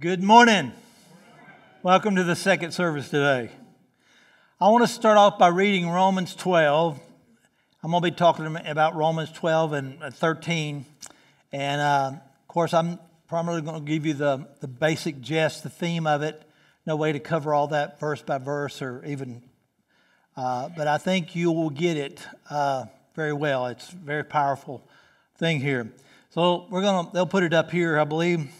Good morning. Welcome to the second service today. I want to start off by reading Romans 12. I'm going to be talking about Romans 12 and 13. And uh, of course, I'm primarily going to give you the, the basic gist, the theme of it. No way to cover all that verse by verse or even, uh, but I think you will get it uh, very well. It's a very powerful thing here. So we're going to, they'll put it up here, I believe.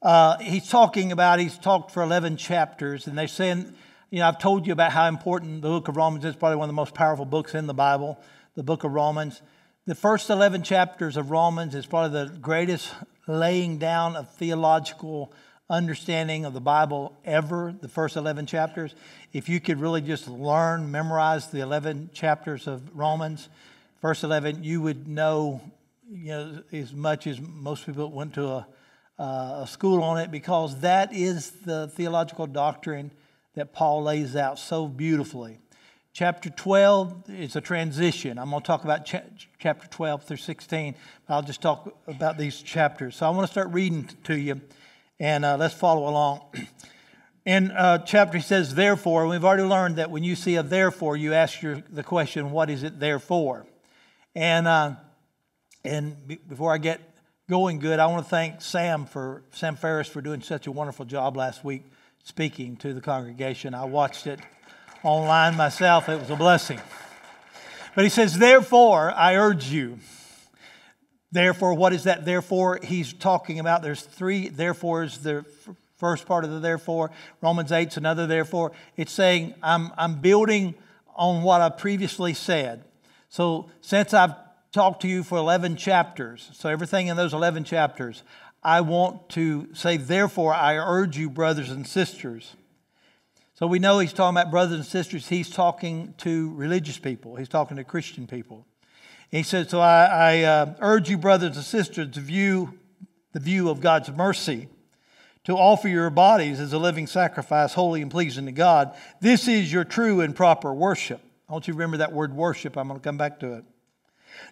Uh, he's talking about, he's talked for 11 chapters, and they're saying, you know, I've told you about how important the book of Romans is, probably one of the most powerful books in the Bible, the book of Romans. The first 11 chapters of Romans is probably the greatest laying down of theological understanding of the Bible ever, the first 11 chapters. If you could really just learn, memorize the 11 chapters of Romans, first 11, you would know, you know as much as most people went to a uh, a school on it because that is the theological doctrine that Paul lays out so beautifully. Chapter 12 is a transition. I'm going to talk about cha- chapter 12 through 16. I'll just talk about these chapters. So I want to start reading to you, and uh, let's follow along. In uh, chapter, he says, therefore, we've already learned that when you see a therefore, you ask your, the question, what is it there for? And, uh, and b- before I get going good. I want to thank Sam for Sam Ferris for doing such a wonderful job last week speaking to the congregation. I watched it online myself. It was a blessing. But he says, "Therefore, I urge you." Therefore, what is that therefore? He's talking about there's three therefores. The first part of the therefore, Romans 8's another therefore. It's saying, I'm, I'm building on what I previously said. So, since I've talked to you for 11 chapters. So, everything in those 11 chapters, I want to say, therefore, I urge you, brothers and sisters. So, we know he's talking about brothers and sisters. He's talking to religious people, he's talking to Christian people. he says, So, I, I uh, urge you, brothers and sisters, to view the view of God's mercy. To offer your bodies as a living sacrifice, holy and pleasing to God. This is your true and proper worship. I want you to remember that word worship. I'm going to come back to it.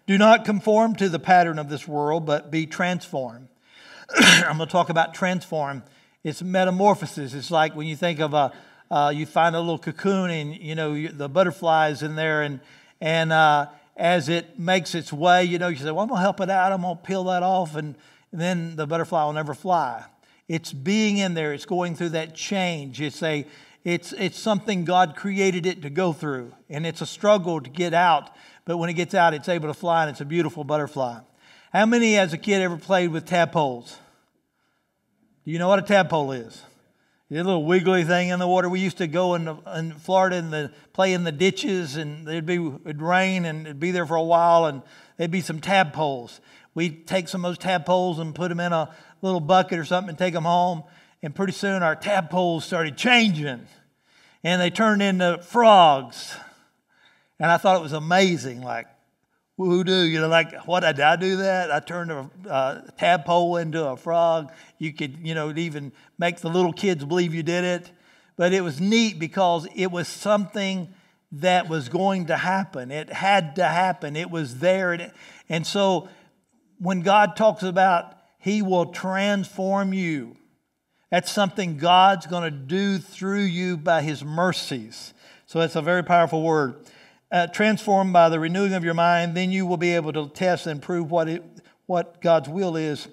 Do not conform to the pattern of this world, but be transformed. I'm going to talk about transform. It's metamorphosis. It's like when you think of a, uh, you find a little cocoon and you know the butterflies in there, and and uh, as it makes its way, you know you say, "Well, I'm going to help it out. I'm going to peel that off," and, and then the butterfly will never fly. It's being in there. It's going through that change. It's a it's it's something God created it to go through, and it's a struggle to get out but when it gets out, it's able to fly and it's a beautiful butterfly. How many as a kid ever played with tadpoles? Do you know what a tadpole is? A little wiggly thing in the water. We used to go in, the, in Florida and the, play in the ditches, and there'd be it'd rain, and it'd be there for a while, and there'd be some tadpoles. We'd take some of those tadpoles and put them in a little bucket or something and take them home, and pretty soon our tadpoles started changing, and they turned into frogs. And I thought it was amazing, like, who do? You know, like, what did I do that? I turned a uh, tadpole into a frog. You could, you know, even make the little kids believe you did it. But it was neat because it was something that was going to happen. It had to happen. It was there. And so when God talks about He will transform you, that's something God's going to do through you by His mercies. So that's a very powerful word uh, transformed by the renewing of your mind, then you will be able to test and prove what, it, what God's will is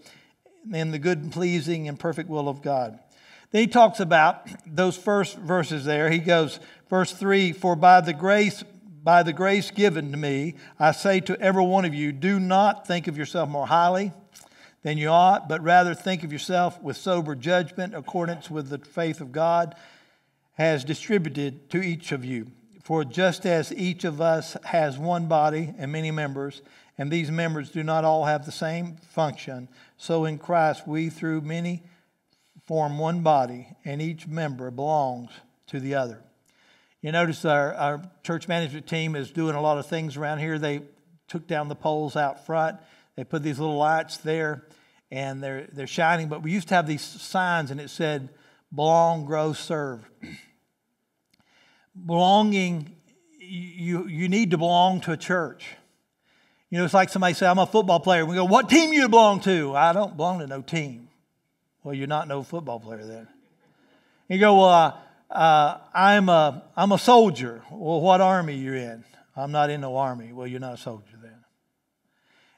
in the good and pleasing and perfect will of God. Then he talks about those first verses there. He goes, verse 3 For by the grace, by the grace given to me, I say to every one of you, do not think of yourself more highly than you ought, but rather think of yourself with sober judgment, accordance with the faith of God has distributed to each of you. For just as each of us has one body and many members, and these members do not all have the same function, so in Christ we, through many, form one body, and each member belongs to the other. You notice our, our church management team is doing a lot of things around here. They took down the poles out front, they put these little lights there, and they're, they're shining. But we used to have these signs, and it said, belong, grow, serve belonging, you, you need to belong to a church. You know, it's like somebody say, I'm a football player. We go, what team you belong to? I don't belong to no team. Well, you're not no football player then. You go, well, uh, uh, I'm, a, I'm a soldier. Well, what army you're in? I'm not in no army. Well, you're not a soldier then.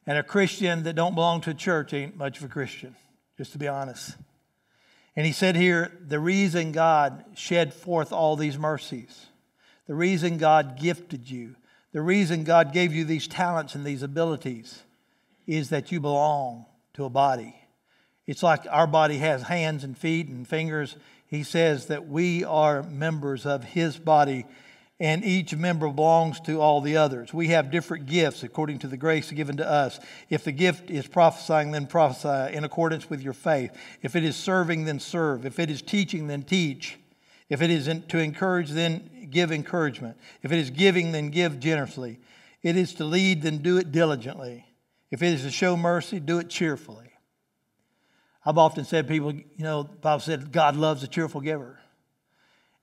And a Christian that don't belong to a church ain't much of a Christian, just to be honest. And he said here, the reason God shed forth all these mercies, the reason God gifted you, the reason God gave you these talents and these abilities is that you belong to a body. It's like our body has hands and feet and fingers. He says that we are members of His body, and each member belongs to all the others. We have different gifts according to the grace given to us. If the gift is prophesying, then prophesy in accordance with your faith. If it is serving, then serve. If it is teaching, then teach. If it is to encourage, then give encouragement. If it is giving, then give generously. It is to lead, then do it diligently. If it is to show mercy, do it cheerfully. I've often said people, you know, the Bible said God loves a cheerful giver.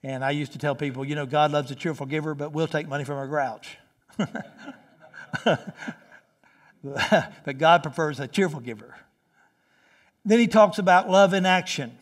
And I used to tell people, you know, God loves a cheerful giver, but we'll take money from a grouch. but God prefers a cheerful giver. Then he talks about love in action.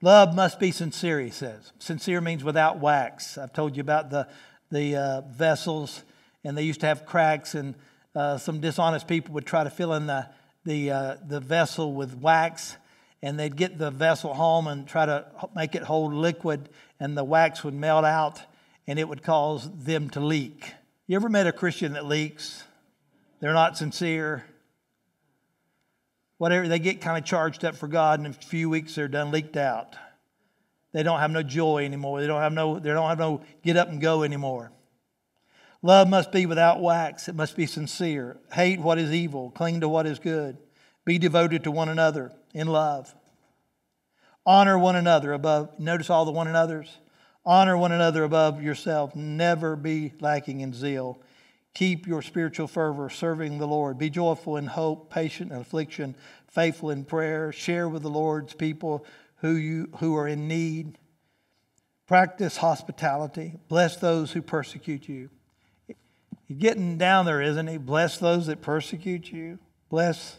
Love must be sincere, he says. Sincere means without wax. I've told you about the, the uh, vessels, and they used to have cracks, and uh, some dishonest people would try to fill in the the, uh, the vessel with wax, and they'd get the vessel home and try to make it hold liquid, and the wax would melt out, and it would cause them to leak. You ever met a Christian that leaks? They're not sincere. Whatever, they get kind of charged up for God, and in a few weeks they're done leaked out. They don't have no joy anymore. They don't have no, they don't have no get up and go anymore. Love must be without wax, it must be sincere. Hate what is evil, cling to what is good. Be devoted to one another in love. Honor one another above, notice all the one another's. Honor one another above yourself. Never be lacking in zeal. Keep your spiritual fervor serving the Lord. Be joyful in hope, patient in affliction, faithful in prayer. Share with the Lord's people who, you, who are in need. Practice hospitality. Bless those who persecute you. He's getting down there, isn't he? Bless those that persecute you. Bless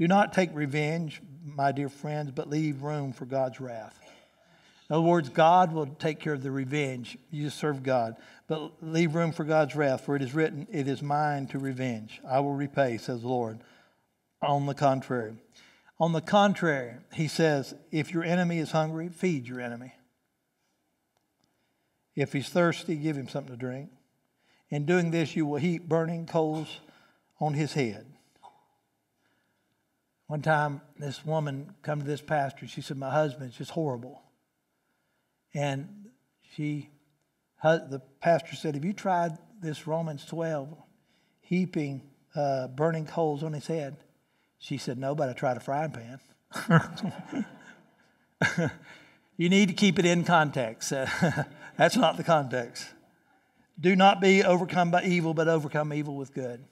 Do not take revenge, my dear friends, but leave room for God's wrath. In other words, God will take care of the revenge. You serve God. But leave room for God's wrath, for it is written, It is mine to revenge. I will repay, says the Lord. On the contrary. On the contrary, he says, If your enemy is hungry, feed your enemy. If he's thirsty, give him something to drink. In doing this, you will heap burning coals on his head. One time, this woman come to this pastor. She said, "My husband's just horrible," and she, the pastor said, "Have you tried this Romans 12, heaping uh, burning coals on his head?" She said, "No, but I tried a frying pan." you need to keep it in context. That's not the context. Do not be overcome by evil, but overcome evil with good.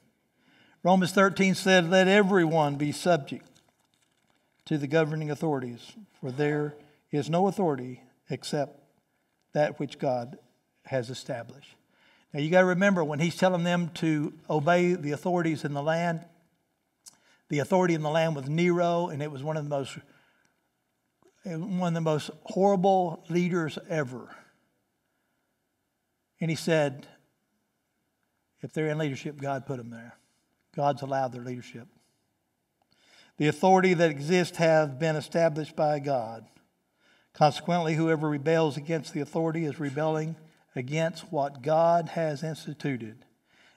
Romans 13 said, Let everyone be subject to the governing authorities, for there is no authority except that which God has established. Now you got to remember when he's telling them to obey the authorities in the land, the authority in the land was Nero, and it was one of the most one of the most horrible leaders ever. And he said, if they're in leadership, God put them there. God's allowed their leadership. The authority that exists has been established by God. Consequently, whoever rebels against the authority is rebelling against what God has instituted.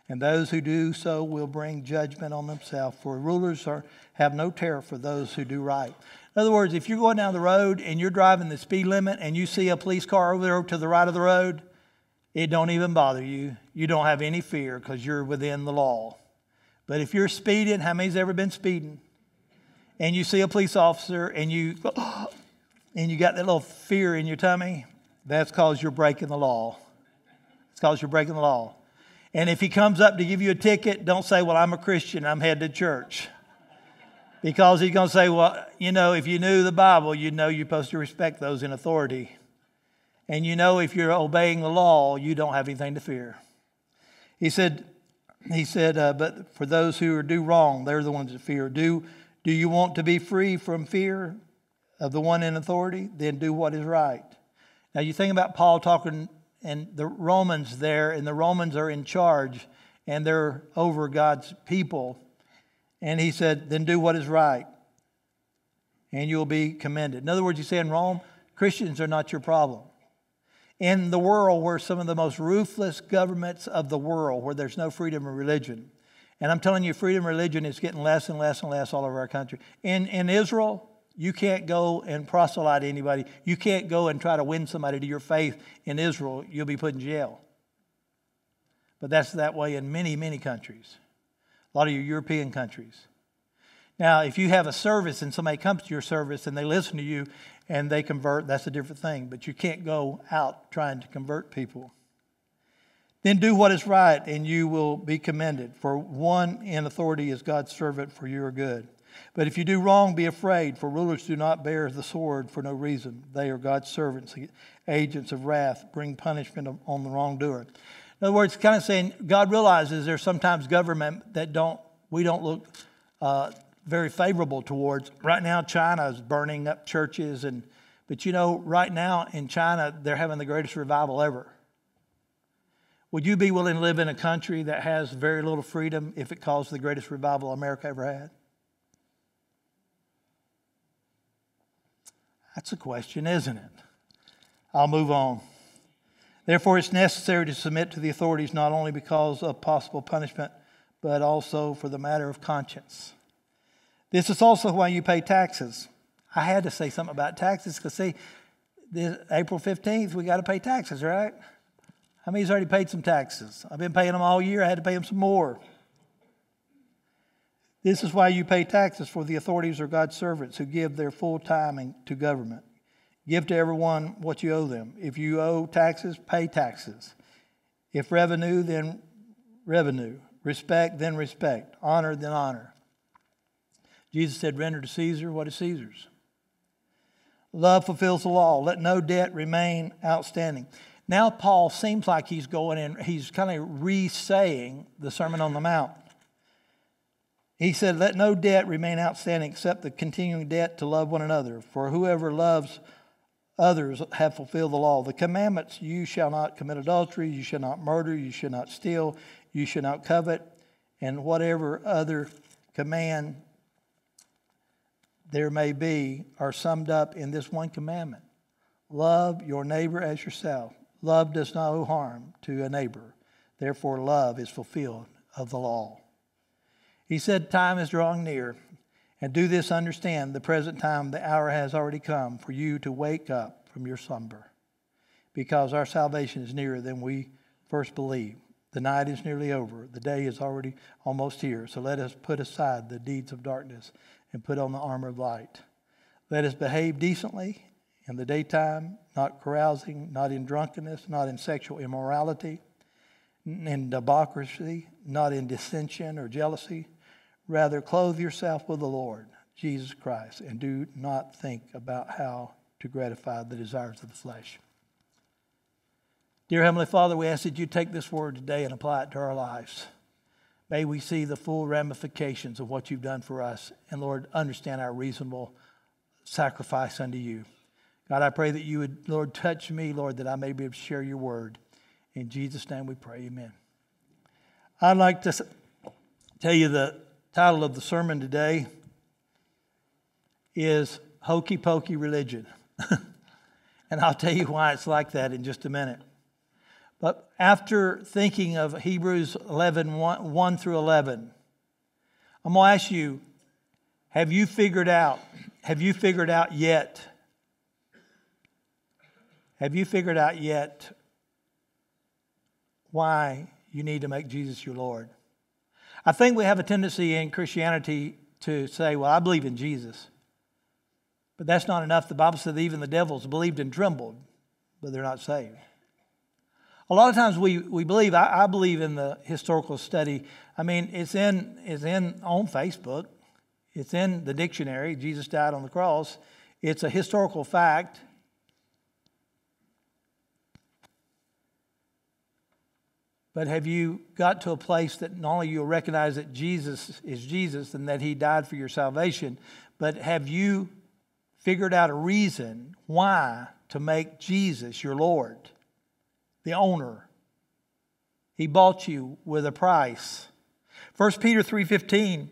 And those who do so will bring judgment on themselves, for rulers are, have no terror for those who do right. In other words, if you're going down the road and you're driving the speed limit and you see a police car over there to the right of the road, it don't even bother you. You don't have any fear because you're within the law. But if you're speeding, how many's ever been speeding? And you see a police officer and you, and you got that little fear in your tummy, that's because you're breaking the law. It's because you're breaking the law. And if he comes up to give you a ticket, don't say, Well, I'm a Christian, I'm headed to church. Because he's going to say, Well, you know, if you knew the Bible, you'd know you're supposed to respect those in authority. And you know, if you're obeying the law, you don't have anything to fear. He said, he said, uh, but for those who do wrong, they're the ones that fear. Do, do you want to be free from fear of the one in authority? Then do what is right. Now, you think about Paul talking and the Romans there, and the Romans are in charge and they're over God's people. And he said, then do what is right and you'll be commended. In other words, he said in Rome, Christians are not your problem. In the world, where some of the most ruthless governments of the world, where there's no freedom of religion, and I'm telling you, freedom of religion is getting less and less and less all over our country. In, in Israel, you can't go and proselyte anybody. You can't go and try to win somebody to your faith in Israel. You'll be put in jail. But that's that way in many, many countries, a lot of your European countries. Now, if you have a service and somebody comes to your service and they listen to you and they convert, that's a different thing. But you can't go out trying to convert people. Then do what is right, and you will be commended. For one in authority is God's servant for your good. But if you do wrong, be afraid, for rulers do not bear the sword for no reason. They are God's servants, agents of wrath, bring punishment on the wrongdoer. In other words, kind of saying God realizes there's sometimes government that don't we don't look uh, very favorable towards. Right now, China is burning up churches, and but you know, right now in China, they're having the greatest revival ever. Would you be willing to live in a country that has very little freedom if it caused the greatest revival America ever had? That's a question, isn't it? I'll move on. Therefore, it's necessary to submit to the authorities not only because of possible punishment, but also for the matter of conscience. This is also why you pay taxes. I had to say something about taxes because, see, this, April 15th, we got to pay taxes, right? How many's already paid some taxes? I've been paying them all year. I had to pay them some more. This is why you pay taxes, for the authorities are God's servants who give their full time to government. Give to everyone what you owe them. If you owe taxes, pay taxes. If revenue, then revenue. Respect, then respect. Honor, then honor. Jesus said, Render to Caesar what is Caesar's. Love fulfills the law. Let no debt remain outstanding. Now, Paul seems like he's going and he's kind of re saying the Sermon on the Mount. He said, Let no debt remain outstanding except the continuing debt to love one another. For whoever loves others have fulfilled the law. The commandments you shall not commit adultery, you shall not murder, you shall not steal, you shall not covet, and whatever other command there may be are summed up in this one commandment love your neighbor as yourself. Love does no harm to a neighbor. Therefore, love is fulfilled of the law. He said, Time is drawing near. And do this understand the present time, the hour has already come for you to wake up from your slumber. Because our salvation is nearer than we first believed. The night is nearly over. The day is already almost here. So let us put aside the deeds of darkness and put on the armor of light. Let us behave decently in the daytime, not carousing, not in drunkenness, not in sexual immorality, in debauchery, not in dissension or jealousy Rather, clothe yourself with the Lord, Jesus Christ, and do not think about how to gratify the desires of the flesh. Dear Heavenly Father, we ask that you take this word today and apply it to our lives. May we see the full ramifications of what you've done for us, and Lord, understand our reasonable sacrifice unto you. God, I pray that you would, Lord, touch me, Lord, that I may be able to share your word. In Jesus' name we pray, amen. I'd like to tell you the title of the sermon today is Hokey Pokey Religion. and I'll tell you why it's like that in just a minute. But after thinking of Hebrews 11 1, 1 through 11, I'm going to ask you have you figured out, have you figured out yet? Have you figured out yet why you need to make Jesus your Lord? I think we have a tendency in Christianity to say, well, I believe in Jesus. But that's not enough. The Bible said even the devils believed and trembled, but they're not saved. A lot of times we, we believe, I, I believe in the historical study. I mean, it's in, it's in on Facebook, it's in the dictionary. Jesus died on the cross. It's a historical fact. But have you got to a place that not only you'll recognize that Jesus is Jesus and that he died for your salvation, but have you figured out a reason why to make Jesus your Lord, the owner? He bought you with a price. 1 Peter 3:15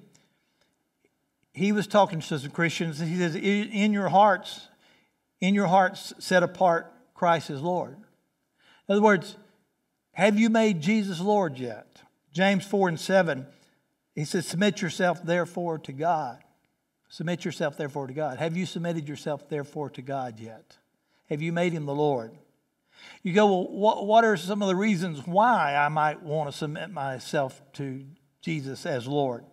he was talking to some Christians he says in your hearts in your hearts set apart Christ as Lord. In other words, have you made Jesus Lord yet? James 4 and 7, he says, Submit yourself therefore to God. Submit yourself therefore to God. Have you submitted yourself therefore to God yet? Have you made him the Lord? You go, well, what, what are some of the reasons why I might want to submit myself to Jesus as Lord?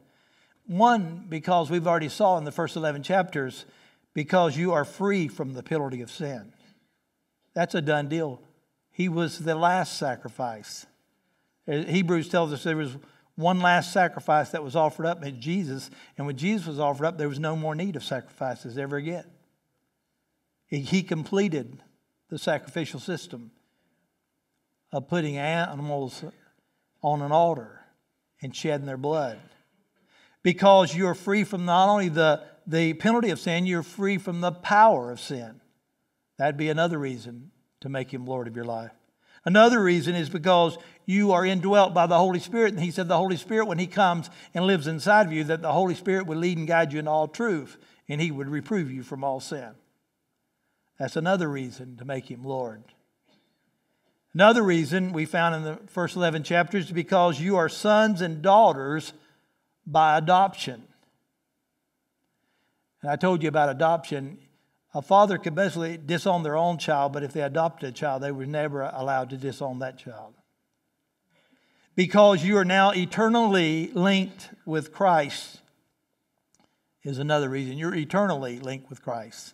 One, because we've already saw in the first 11 chapters, because you are free from the penalty of sin. That's a done deal. He was the last sacrifice. Uh, Hebrews tells us there was one last sacrifice that was offered up at Jesus, and when Jesus was offered up, there was no more need of sacrifices ever again. He completed the sacrificial system of putting animals on an altar and shedding their blood. Because you're free from not only the, the penalty of sin, you're free from the power of sin. That'd be another reason to make him Lord of your life. Another reason is because you are indwelt by the Holy Spirit. And he said, the Holy Spirit, when he comes and lives inside of you, that the Holy Spirit would lead and guide you in all truth, and he would reprove you from all sin. That's another reason to make him Lord. Another reason we found in the first 11 chapters is because you are sons and daughters by adoption. And I told you about adoption a father could basically disown their own child, but if they adopted a child, they were never allowed to disown that child. Because you are now eternally linked with Christ, is another reason. You're eternally linked with Christ.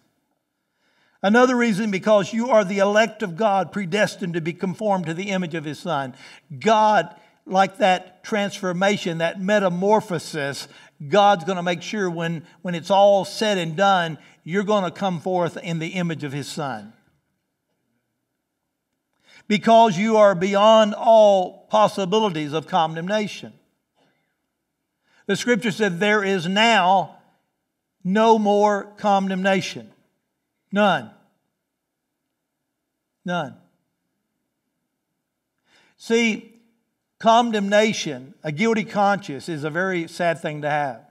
Another reason, because you are the elect of God, predestined to be conformed to the image of His Son. God, like that transformation, that metamorphosis, God's going to make sure when, when it's all said and done, you're going to come forth in the image of his son. Because you are beyond all possibilities of condemnation. The scripture said, There is now no more condemnation. None. None. See, condemnation, a guilty conscience, is a very sad thing to have.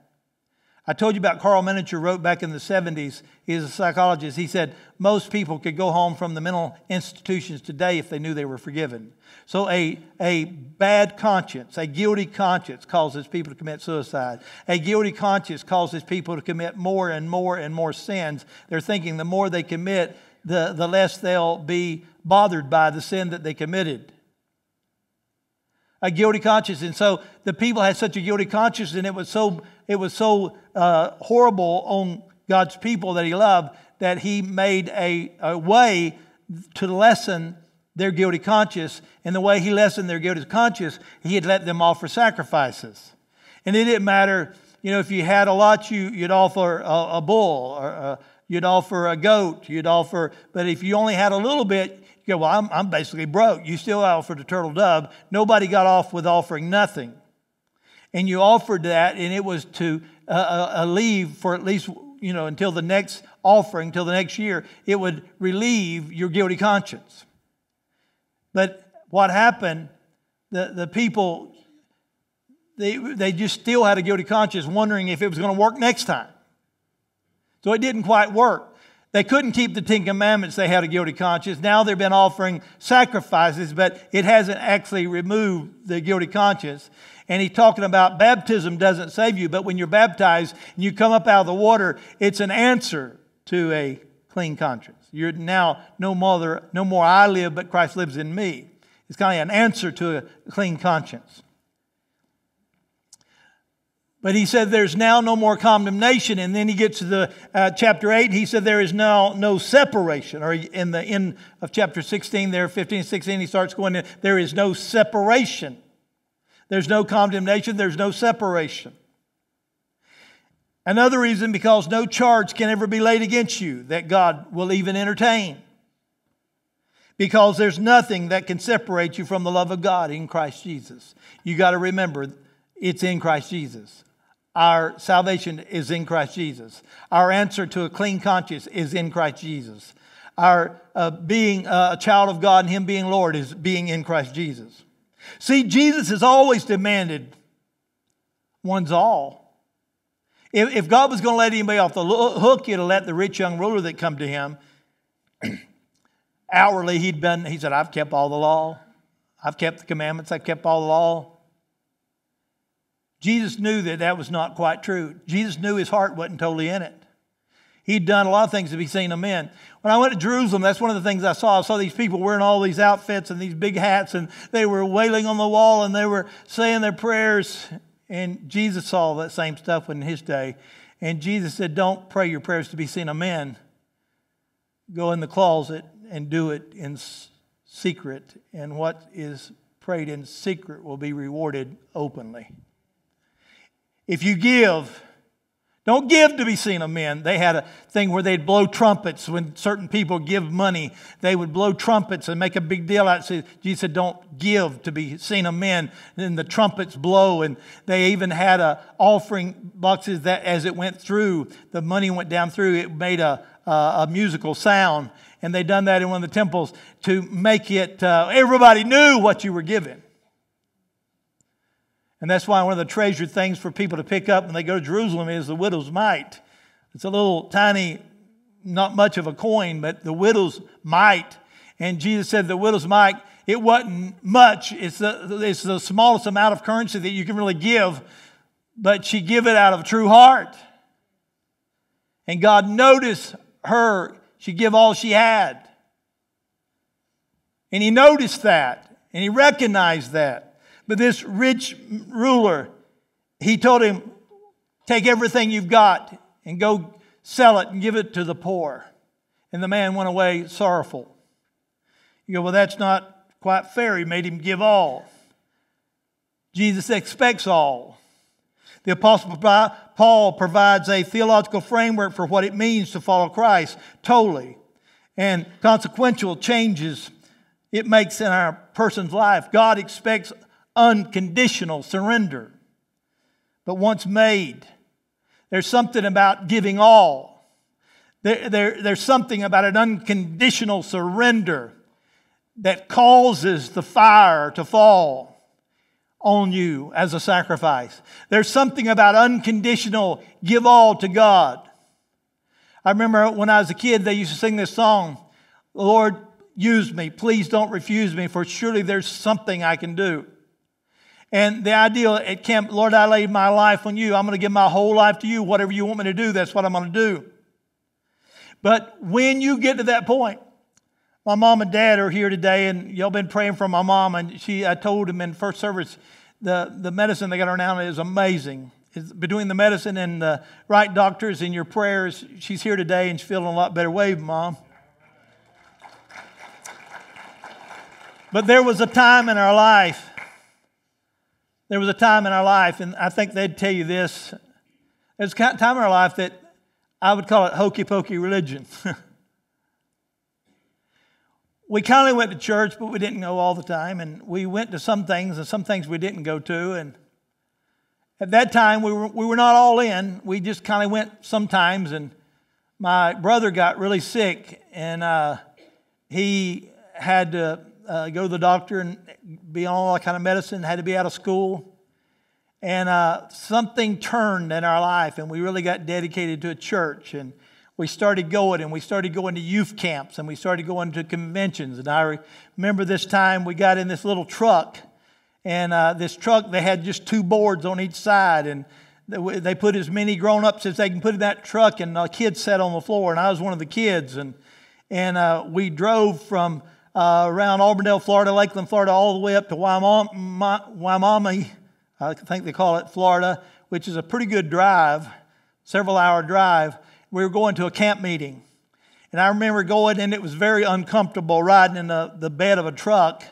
I told you about Karl Menninger wrote back in the 70s. He's a psychologist. He said most people could go home from the mental institutions today if they knew they were forgiven. So a, a bad conscience, a guilty conscience causes people to commit suicide. A guilty conscience causes people to commit more and more and more sins. They're thinking the more they commit, the, the less they'll be bothered by the sin that they committed a guilty conscience. And so the people had such a guilty conscience, and it was so, it was so uh, horrible on God's people that He loved that He made a, a way to lessen their guilty conscience. And the way He lessened their guilty conscience, He had let them offer sacrifices. And it didn't matter, you know, if you had a lot, you, you'd offer a, a bull, or a, uh, you'd offer a goat, you'd offer, but if you only had a little bit, you go, well, I'm, I'm basically broke. You still offered a turtle dove. Nobody got off with offering nothing. And you offered that, and it was to uh, uh, leave for at least, you know, until the next offering, until the next year. It would relieve your guilty conscience. But what happened, the, the people, they, they just still had a guilty conscience, wondering if it was going to work next time. So it didn't quite work. They couldn't keep the Ten Commandments, they had a guilty conscience. Now they've been offering sacrifices, but it hasn't actually removed the guilty conscience. And he's talking about baptism doesn't save you, but when you're baptized and you come up out of the water, it's an answer to a clean conscience. You're now no more, no more I live, but Christ lives in me. It's kind of an answer to a clean conscience. But he said there's now no more condemnation. And then he gets to the uh, chapter 8, and he said there is now no separation. Or in the end of chapter 16, there, 15, 16, he starts going, in, there is no separation. There's no condemnation, there's no separation. Another reason, because no charge can ever be laid against you that God will even entertain. Because there's nothing that can separate you from the love of God in Christ Jesus. You got to remember, it's in Christ Jesus. Our salvation is in Christ Jesus. Our answer to a clean conscience is in Christ Jesus. Our uh, being a child of God and Him being Lord is being in Christ Jesus. See, Jesus has always demanded one's all. If, if God was going to let anybody off the hook, He'd have let the rich young ruler that come to Him. Hourly, he'd been, he said, I've kept all the law. I've kept the commandments. I've kept all the law. Jesus knew that that was not quite true. Jesus knew his heart wasn't totally in it. He'd done a lot of things to be seen of men. When I went to Jerusalem, that's one of the things I saw. I saw these people wearing all these outfits and these big hats, and they were wailing on the wall and they were saying their prayers. And Jesus saw that same stuff in his day. And Jesus said, Don't pray your prayers to be seen of men. Go in the closet and do it in secret. And what is prayed in secret will be rewarded openly. If you give, don't give to be seen of men. They had a thing where they'd blow trumpets when certain people give money. They would blow trumpets and make a big deal out. It. Jesus said, "Don't give to be seen of men." And the trumpets blow, and they even had a offering boxes that, as it went through, the money went down through. It made a a musical sound, and they done that in one of the temples to make it. Uh, everybody knew what you were giving. And that's why one of the treasured things for people to pick up when they go to Jerusalem is the widow's mite. It's a little tiny, not much of a coin, but the widow's mite. And Jesus said the widow's mite, it wasn't much. It's the, it's the smallest amount of currency that you can really give, but she give it out of a true heart. And God noticed her. She give all she had. And he noticed that, and he recognized that. But this rich ruler, he told him, Take everything you've got and go sell it and give it to the poor. And the man went away sorrowful. You go, Well, that's not quite fair. He made him give all. Jesus expects all. The Apostle Paul provides a theological framework for what it means to follow Christ totally and consequential changes it makes in our person's life. God expects unconditional surrender. But once made, there's something about giving all. There, there, there's something about an unconditional surrender that causes the fire to fall on you as a sacrifice. There's something about unconditional give all to God. I remember when I was a kid, they used to sing this song Lord, use me. Please don't refuse me, for surely there's something I can do. And the idea at camp, Lord, I lay my life on you. I'm going to give my whole life to you. Whatever you want me to do, that's what I'm going to do. But when you get to that point, my mom and dad are here today, and y'all been praying for my mom. And she, I told him in first service, the, the medicine they got her now is amazing. It's between the medicine and the right doctors and your prayers, she's here today and she's feeling a lot better. Wave, mom. But there was a time in our life there was a time in our life, and I think they'd tell you this. There's a time in our life that I would call it hokey pokey religion. we kind of went to church, but we didn't go all the time. And we went to some things, and some things we didn't go to. And at that time, we were, we were not all in. We just kind of went sometimes. And my brother got really sick, and uh, he had to uh, go to the doctor and be on all kind of medicine, had to be out of school. And uh, something turned in our life, and we really got dedicated to a church. And we started going, and we started going to youth camps, and we started going to conventions. And I remember this time we got in this little truck, and uh, this truck, they had just two boards on each side. And they put as many grown ups as they can put in that truck, and the kids sat on the floor, and I was one of the kids. And, and uh, we drove from uh, around Auburndale, Florida, Lakeland, Florida, all the way up to Wyoming. I think they call it Florida, which is a pretty good drive, several hour drive. We were going to a camp meeting. And I remember going, and it was very uncomfortable riding in the, the bed of a truck.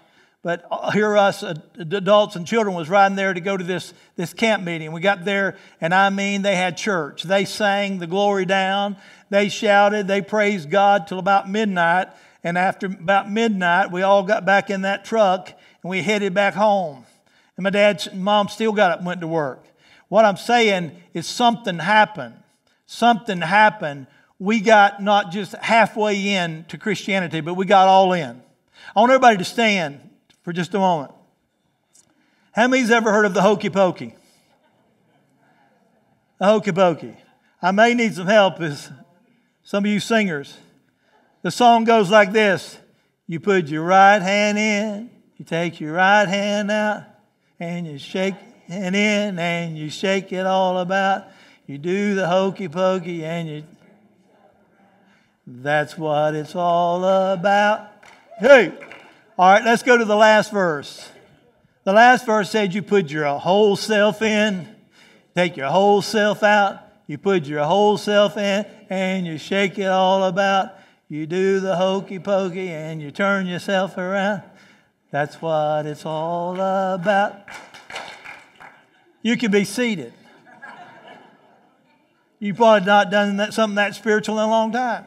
But here us adults and children was riding there to go to this, this camp meeting. We got there, and I mean, they had church. They sang the glory down. They shouted. They praised God till about midnight. And after about midnight, we all got back in that truck and we headed back home. And my dad and mom still got up and went to work. What I'm saying is something happened. Something happened. We got not just halfway in to Christianity, but we got all in. I want everybody to stand for just a moment. How many's ever heard of the hokey pokey? The hokey pokey. I may need some help as some of you singers. The song goes like this You put your right hand in, you take your right hand out, and you shake it in, and you shake it all about. You do the hokey pokey, and you. That's what it's all about. Hey! All right, let's go to the last verse. The last verse said you put your whole self in, take your whole self out, you put your whole self in, and you shake it all about. You do the hokey pokey and you turn yourself around. That's what it's all about. You can be seated. You've probably not done that, something that spiritual in a long time.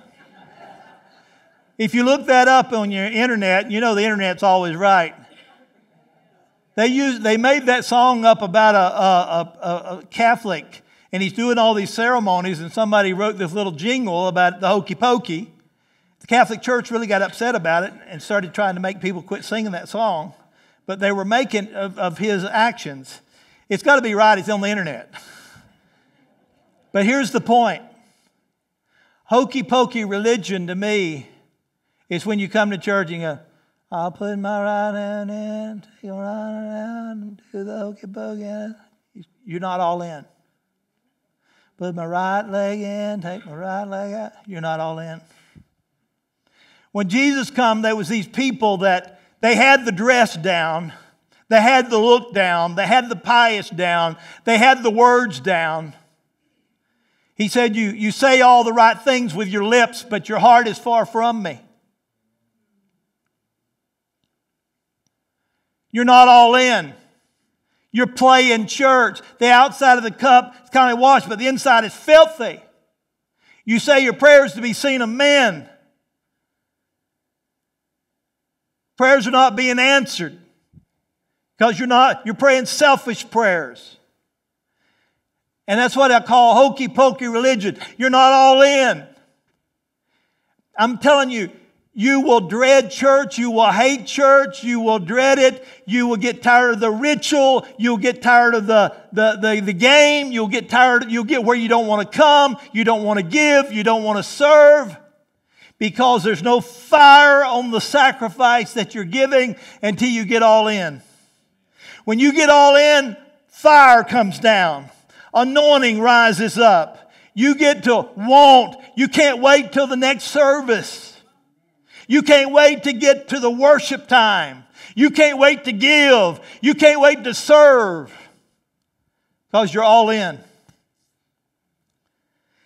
If you look that up on your internet, you know the internet's always right. They, used, they made that song up about a, a, a, a Catholic, and he's doing all these ceremonies, and somebody wrote this little jingle about the hokey pokey. The Catholic Church really got upset about it and started trying to make people quit singing that song, but they were making of, of his actions. It's got to be right, it's on the internet. But here's the point hokey pokey religion to me is when you come to church and go, I'll put my right hand in, take your right hand, and do the hokey pokey. You're not all in. Put my right leg in, take my right leg out. You're not all in. When Jesus come, there was these people that they had the dress down, they had the look down, they had the pious down, they had the words down. He said, you, you say all the right things with your lips, but your heart is far from me. You're not all in. You're playing church. The outside of the cup is kind of washed, but the inside is filthy. You say your prayers to be seen of men. Prayers are not being answered because you're not, you're praying selfish prayers. And that's what I call hokey pokey religion. You're not all in. I'm telling you, you will dread church. You will hate church. You will dread it. You will get tired of the ritual. You'll get tired of the, the, the, the game. You'll get tired. You'll get where you don't want to come. You don't want to give. You don't want to serve because there's no fire on the sacrifice that you're giving until you get all in. When you get all in, fire comes down. Anointing rises up. You get to want. You can't wait till the next service. You can't wait to get to the worship time. You can't wait to give. You can't wait to serve because you're all in.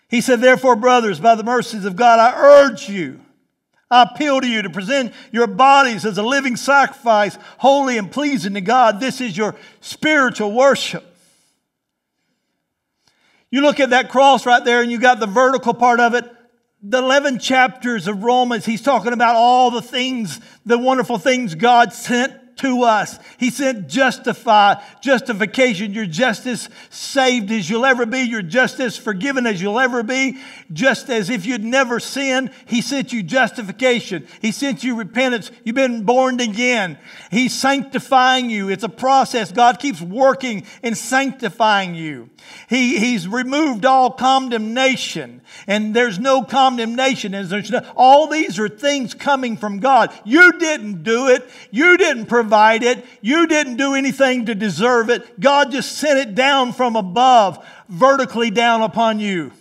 He said, Therefore, brothers, by the mercies of God, I urge you, I appeal to you to present your bodies as a living sacrifice, holy and pleasing to God. This is your spiritual worship. You look at that cross right there, and you got the vertical part of it the 11 chapters of Romans, he's talking about all the things, the wonderful things God sent to us. He sent justify, justification. You're just as saved as you'll ever be. You're just as forgiven as you'll ever be. Just as if you'd never sinned, He sent you justification. He sent you repentance. You've been born again. He's sanctifying you. It's a process. God keeps working and sanctifying you. He, he's removed all condemnation, and there's no condemnation. And there's no, all these are things coming from God. You didn't do it. You didn't provide it. You didn't do anything to deserve it. God just sent it down from above, vertically down upon you.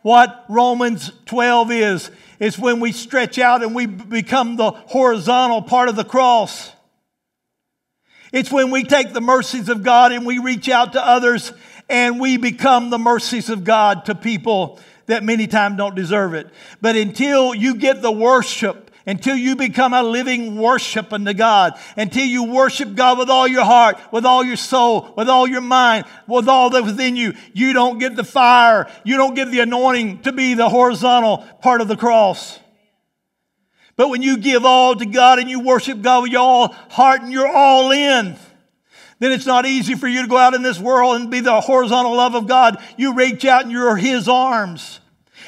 What Romans 12 is, is when we stretch out and we become the horizontal part of the cross. It's when we take the mercies of God and we reach out to others and we become the mercies of God to people that many times don't deserve it. But until you get the worship, until you become a living worship unto God, until you worship God with all your heart, with all your soul, with all your mind, with all that within you, you don't get the fire, you don't get the anointing to be the horizontal part of the cross. But when you give all to God and you worship God with your all heart and you're all in, then it's not easy for you to go out in this world and be the horizontal love of God. You reach out and you're His arms.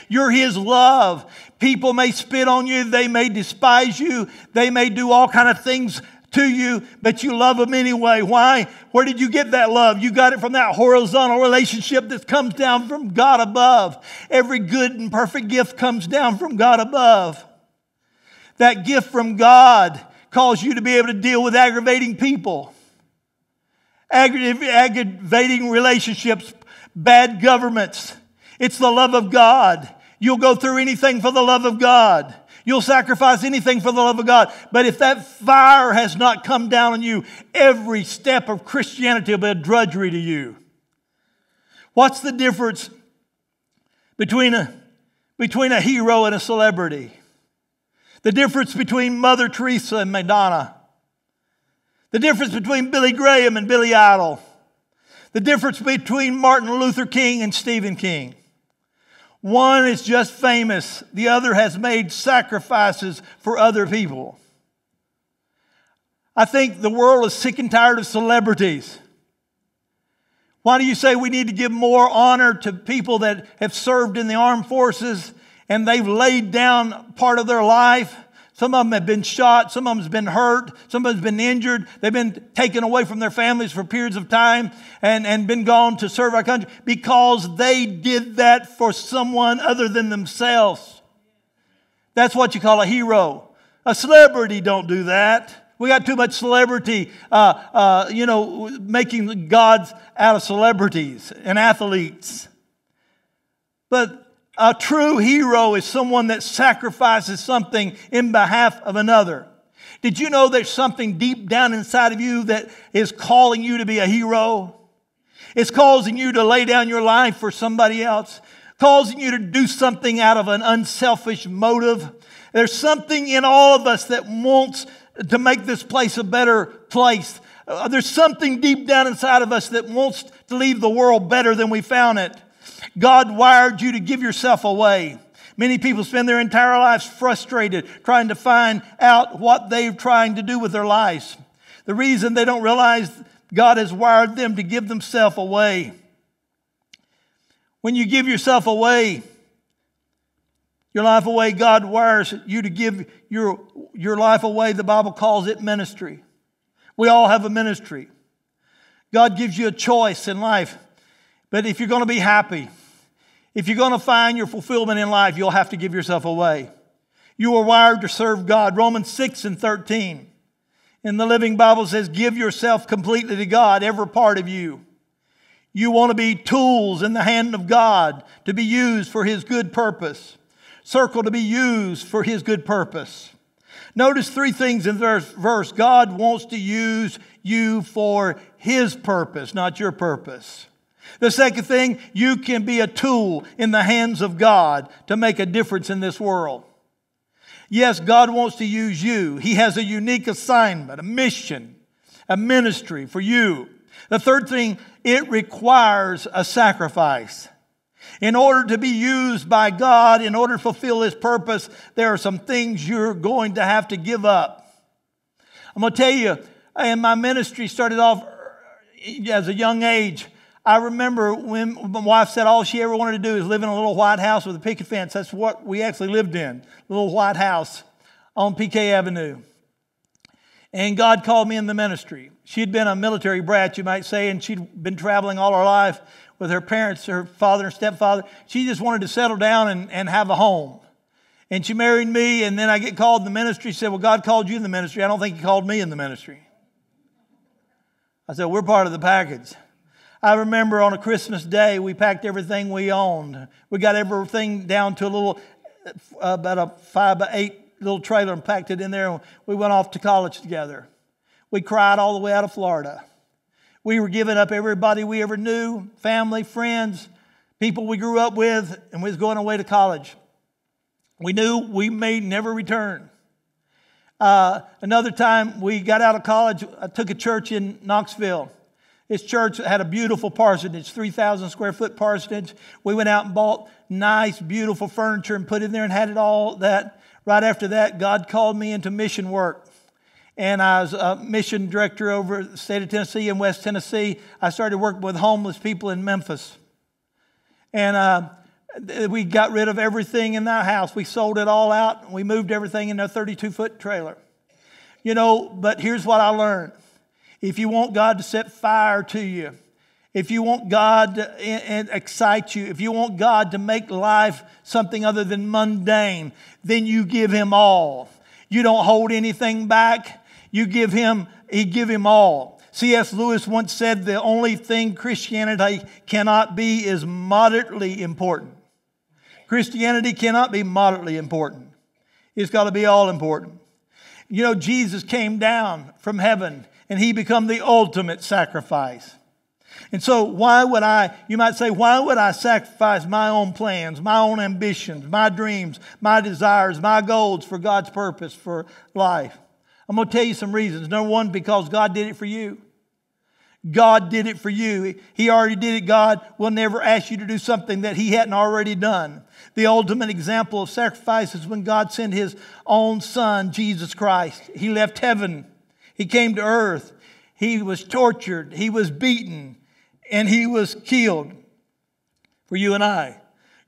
You're His love. People may spit on you. They may despise you. They may do all kind of things to you, but you love them anyway. Why? Where did you get that love? You got it from that horizontal relationship that comes down from God above. Every good and perfect gift comes down from God above. That gift from God calls you to be able to deal with aggravating people aggravating relationships, bad governments. It's the love of God. You'll go through anything for the love of God. You'll sacrifice anything for the love of God. But if that fire has not come down on you, every step of Christianity will be a drudgery to you. What's the difference between a, between a hero and a celebrity? The difference between Mother Teresa and Madonna. The difference between Billy Graham and Billy Idol. The difference between Martin Luther King and Stephen King. One is just famous, the other has made sacrifices for other people. I think the world is sick and tired of celebrities. Why do you say we need to give more honor to people that have served in the armed forces and they've laid down part of their life? Some of them have been shot. Some of them have been hurt. Some of them have been injured. They've been taken away from their families for periods of time and, and been gone to serve our country because they did that for someone other than themselves. That's what you call a hero. A celebrity don't do that. We got too much celebrity, uh, uh, you know, making gods out of celebrities and athletes. But a true hero is someone that sacrifices something in behalf of another. Did you know there's something deep down inside of you that is calling you to be a hero? It's causing you to lay down your life for somebody else, causing you to do something out of an unselfish motive. There's something in all of us that wants to make this place a better place. Uh, there's something deep down inside of us that wants to leave the world better than we found it. God wired you to give yourself away. Many people spend their entire lives frustrated trying to find out what they're trying to do with their lives. The reason they don't realize God has wired them to give themselves away. When you give yourself away, your life away, God wires you to give your, your life away. The Bible calls it ministry. We all have a ministry. God gives you a choice in life. But if you're going to be happy, if you're going to find your fulfillment in life, you'll have to give yourself away. You are wired to serve God. Romans 6 and 13. In the Living Bible says, Give yourself completely to God, every part of you. You want to be tools in the hand of God to be used for His good purpose. Circle to be used for His good purpose. Notice three things in this verse God wants to use you for His purpose, not your purpose. The second thing, you can be a tool in the hands of God to make a difference in this world. Yes, God wants to use you. He has a unique assignment, a mission, a ministry for you. The third thing, it requires a sacrifice. In order to be used by God, in order to fulfill His purpose, there are some things you're going to have to give up. I'm going to tell you, and my ministry started off as a young age. I remember when my wife said all she ever wanted to do is live in a little white house with a picket fence. That's what we actually lived in, a little white house on PK Avenue. And God called me in the ministry. She'd been a military brat, you might say, and she'd been traveling all her life with her parents, her father and stepfather. She just wanted to settle down and, and have a home. And she married me, and then I get called in the ministry. She said, Well, God called you in the ministry. I don't think He called me in the ministry. I said, We're part of the package. I remember on a Christmas day, we packed everything we owned. We got everything down to a little, uh, about a five by eight little trailer and packed it in there. And we went off to college together. We cried all the way out of Florida. We were giving up everybody we ever knew, family, friends, people we grew up with, and we was going away to college. We knew we may never return. Uh, another time we got out of college, I took a church in Knoxville. This church had a beautiful parsonage, 3,000 square foot parsonage. We went out and bought nice, beautiful furniture and put in there and had it all that. Right after that, God called me into mission work. And I was a mission director over the state of Tennessee and West Tennessee. I started working with homeless people in Memphis. And uh, we got rid of everything in that house. We sold it all out. We moved everything in a 32 foot trailer. You know, but here's what I learned if you want God to set fire to you, if you want God to excite you, if you want God to make life something other than mundane, then you give Him all. You don't hold anything back. You give Him, He give Him all. C.S. Lewis once said the only thing Christianity cannot be is moderately important. Christianity cannot be moderately important. It's got to be all important. You know, Jesus came down from heaven and he become the ultimate sacrifice. And so, why would I, you might say, why would I sacrifice my own plans, my own ambitions, my dreams, my desires, my goals for God's purpose for life? I'm going to tell you some reasons. Number one, because God did it for you. God did it for you. He already did it. God will never ask you to do something that He hadn't already done. The ultimate example of sacrifice is when God sent His own Son, Jesus Christ. He left heaven, He came to earth, He was tortured, He was beaten, and He was killed for you and I.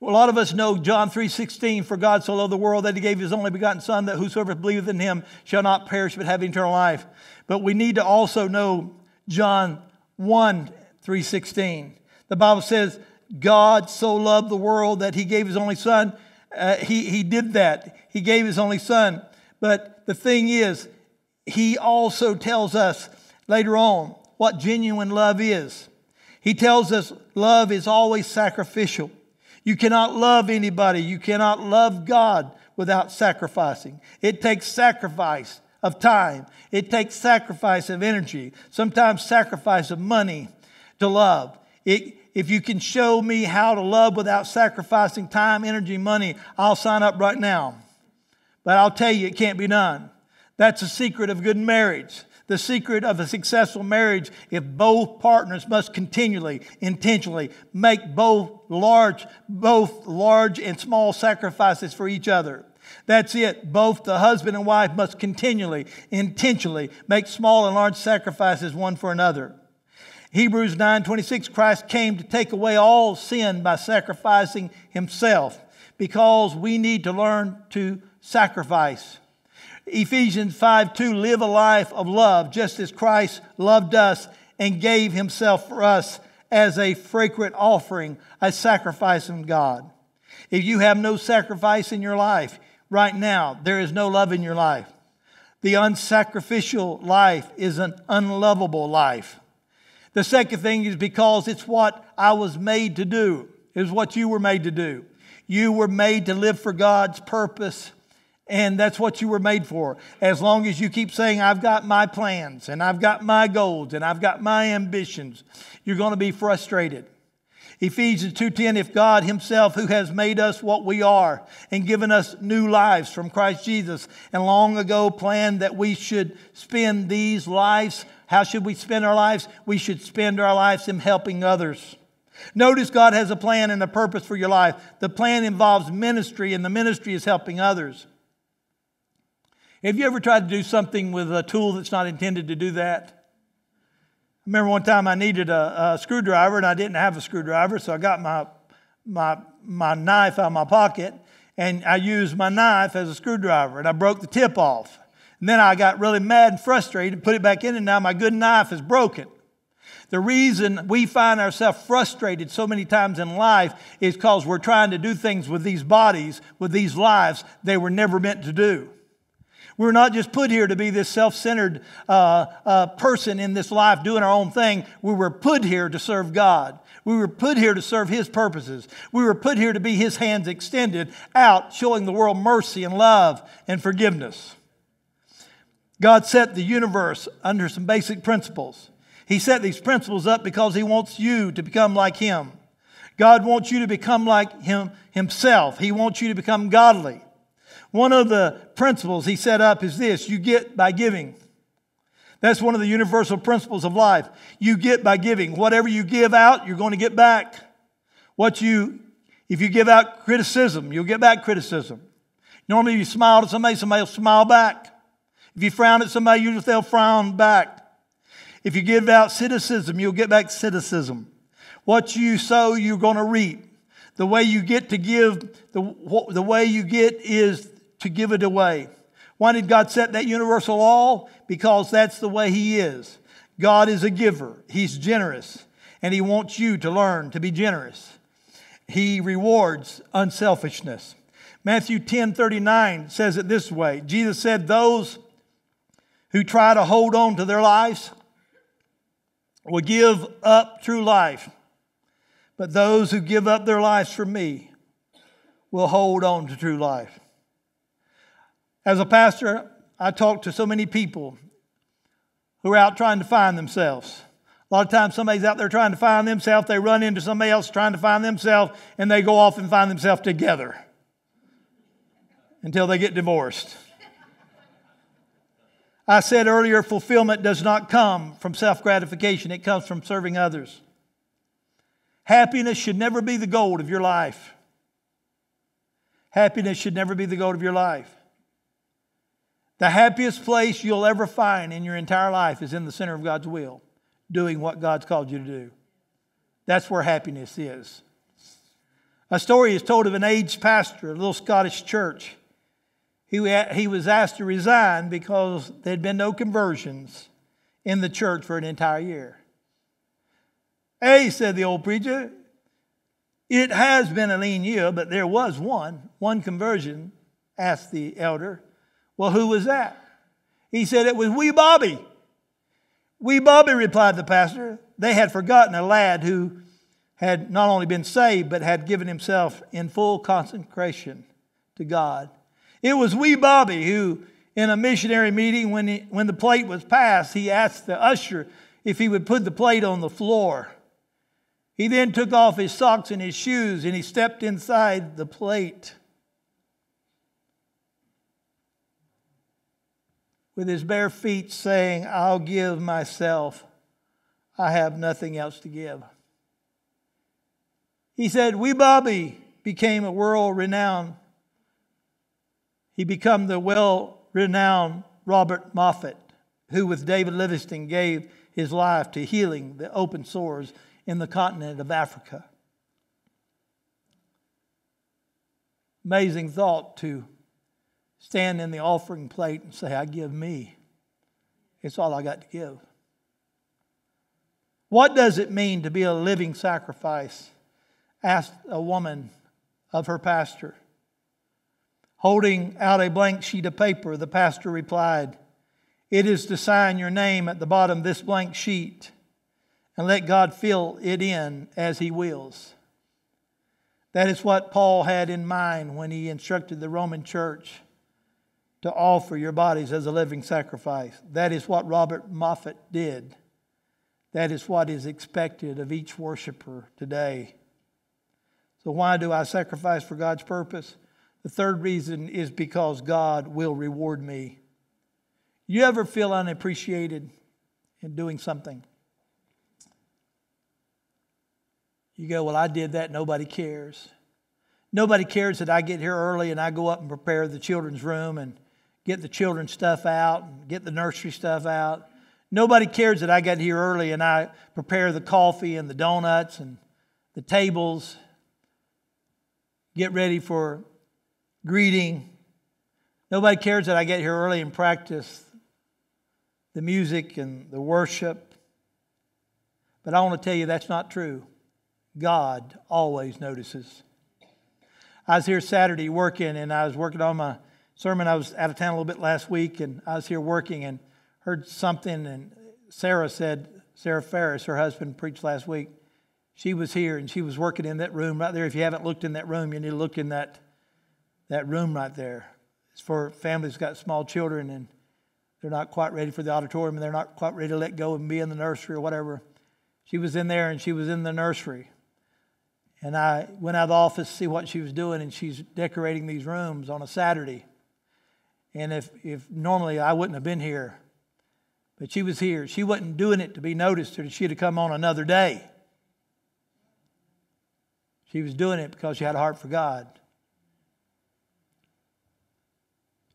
A lot of us know John 3:16, for God so loved the world that he gave his only begotten son that whosoever believeth in him shall not perish but have eternal life. But we need to also know John 1 3:16. The Bible says, God so loved the world that he gave his only son. Uh, he, he did that. He gave his only son. But the thing is, he also tells us later on what genuine love is. He tells us love is always sacrificial. You cannot love anybody, you cannot love God without sacrificing. It takes sacrifice of time. It takes sacrifice of energy, sometimes sacrifice of money to love. It, if you can show me how to love without sacrificing time, energy, money, I'll sign up right now. But I'll tell you, it can't be done. That's the secret of good marriage. The secret of a successful marriage if both partners must continually, intentionally make both large, both large and small sacrifices for each other. That's it. Both the husband and wife must continually, intentionally make small and large sacrifices one for another. Hebrews 9:26 Christ came to take away all sin by sacrificing himself because we need to learn to sacrifice. Ephesians 5 2, live a life of love just as Christ loved us and gave himself for us as a fragrant offering, a sacrifice from God. If you have no sacrifice in your life, right now, there is no love in your life. The unsacrificial life is an unlovable life. The second thing is because it's what I was made to do, is what you were made to do. You were made to live for God's purpose, and that's what you were made for. As long as you keep saying, I've got my plans, and I've got my goals, and I've got my ambitions, you're going to be frustrated. Ephesians 2:10 if God himself who has made us what we are and given us new lives from Christ Jesus and long ago planned that we should spend these lives how should we spend our lives we should spend our lives in helping others Notice God has a plan and a purpose for your life. The plan involves ministry, and the ministry is helping others. Have you ever tried to do something with a tool that's not intended to do that? I remember one time I needed a, a, screwdriver and I didn't have a screwdriver, so I got my, my, my knife out of my pocket and I used my knife as a screwdriver and I broke the tip off. And then I got really mad and frustrated and put it back in, and now my good knife is broken. The reason we find ourselves frustrated so many times in life is because we're trying to do things with these bodies, with these lives they were never meant to do. We're not just put here to be this self centered uh, uh, person in this life doing our own thing. We were put here to serve God. We were put here to serve His purposes. We were put here to be His hands extended out, showing the world mercy and love and forgiveness. God set the universe under some basic principles. He set these principles up because He wants you to become like Him. God wants you to become like Him Himself. He wants you to become godly. One of the principles He set up is this you get by giving. That's one of the universal principles of life. You get by giving. Whatever you give out, you're going to get back. What you, if you give out criticism, you'll get back criticism. Normally, if you smile at somebody, somebody will smile back. If you frown at somebody, usually they'll frown back. If you give out cynicism, you'll get back cynicism. What you sow, you're going to reap. The way you get to give, the, the way you get is to give it away. Why did God set that universal law? Because that's the way He is. God is a giver, He's generous, and He wants you to learn to be generous. He rewards unselfishness. Matthew 10 39 says it this way Jesus said, Those who try to hold on to their lives will give up true life, but those who give up their lives for me will hold on to true life. As a pastor, I talk to so many people who are out trying to find themselves. A lot of times, somebody's out there trying to find themselves, they run into somebody else trying to find themselves, and they go off and find themselves together until they get divorced. I said earlier, fulfillment does not come from self gratification, it comes from serving others. Happiness should never be the goal of your life. Happiness should never be the goal of your life. The happiest place you'll ever find in your entire life is in the center of God's will, doing what God's called you to do. That's where happiness is. A story is told of an aged pastor, a little Scottish church. He, he was asked to resign because there had been no conversions in the church for an entire year. Hey, said the old preacher, it has been a lean year, but there was one, one conversion, asked the elder. Well, who was that? He said it was Wee Bobby. Wee Bobby, replied the pastor. They had forgotten a lad who had not only been saved, but had given himself in full consecration to God. It was Wee Bobby who, in a missionary meeting, when, he, when the plate was passed, he asked the usher if he would put the plate on the floor. He then took off his socks and his shoes and he stepped inside the plate. With his bare feet, saying, I'll give myself. I have nothing else to give. He said, Wee Bobby became a world renowned. He became the well renowned Robert Moffat, who with David Livingstone gave his life to healing the open sores in the continent of Africa. Amazing thought to stand in the offering plate and say, I give me. It's all I got to give. What does it mean to be a living sacrifice? asked a woman of her pastor. Holding out a blank sheet of paper, the pastor replied, It is to sign your name at the bottom of this blank sheet and let God fill it in as He wills. That is what Paul had in mind when he instructed the Roman church to offer your bodies as a living sacrifice. That is what Robert Moffat did. That is what is expected of each worshiper today. So, why do I sacrifice for God's purpose? The third reason is because God will reward me. You ever feel unappreciated in doing something? You go, Well, I did that, nobody cares. Nobody cares that I get here early and I go up and prepare the children's room and get the children's stuff out get the nursery stuff out. Nobody cares that I got here early and I prepare the coffee and the donuts and the tables, get ready for greeting. Nobody cares that I get here early and practice the music and the worship. But I want to tell you that's not true. God always notices. I was here Saturday working, and I was working on my sermon. I was out of town a little bit last week, and I was here working and heard something. And Sarah said, Sarah Ferris, her husband, preached last week. She was here and she was working in that room right there. If you haven't looked in that room, you need to look in that, that room right there. It's for families got small children. And they're not quite ready for the auditorium and they're not quite ready to let go and be in the nursery or whatever. She was in there and she was in the nursery. And I went out of the office to see what she was doing, and she's decorating these rooms on a Saturday. And if, if normally I wouldn't have been here, but she was here. She wasn't doing it to be noticed or she'd have come on another day. She was doing it because she had a heart for God.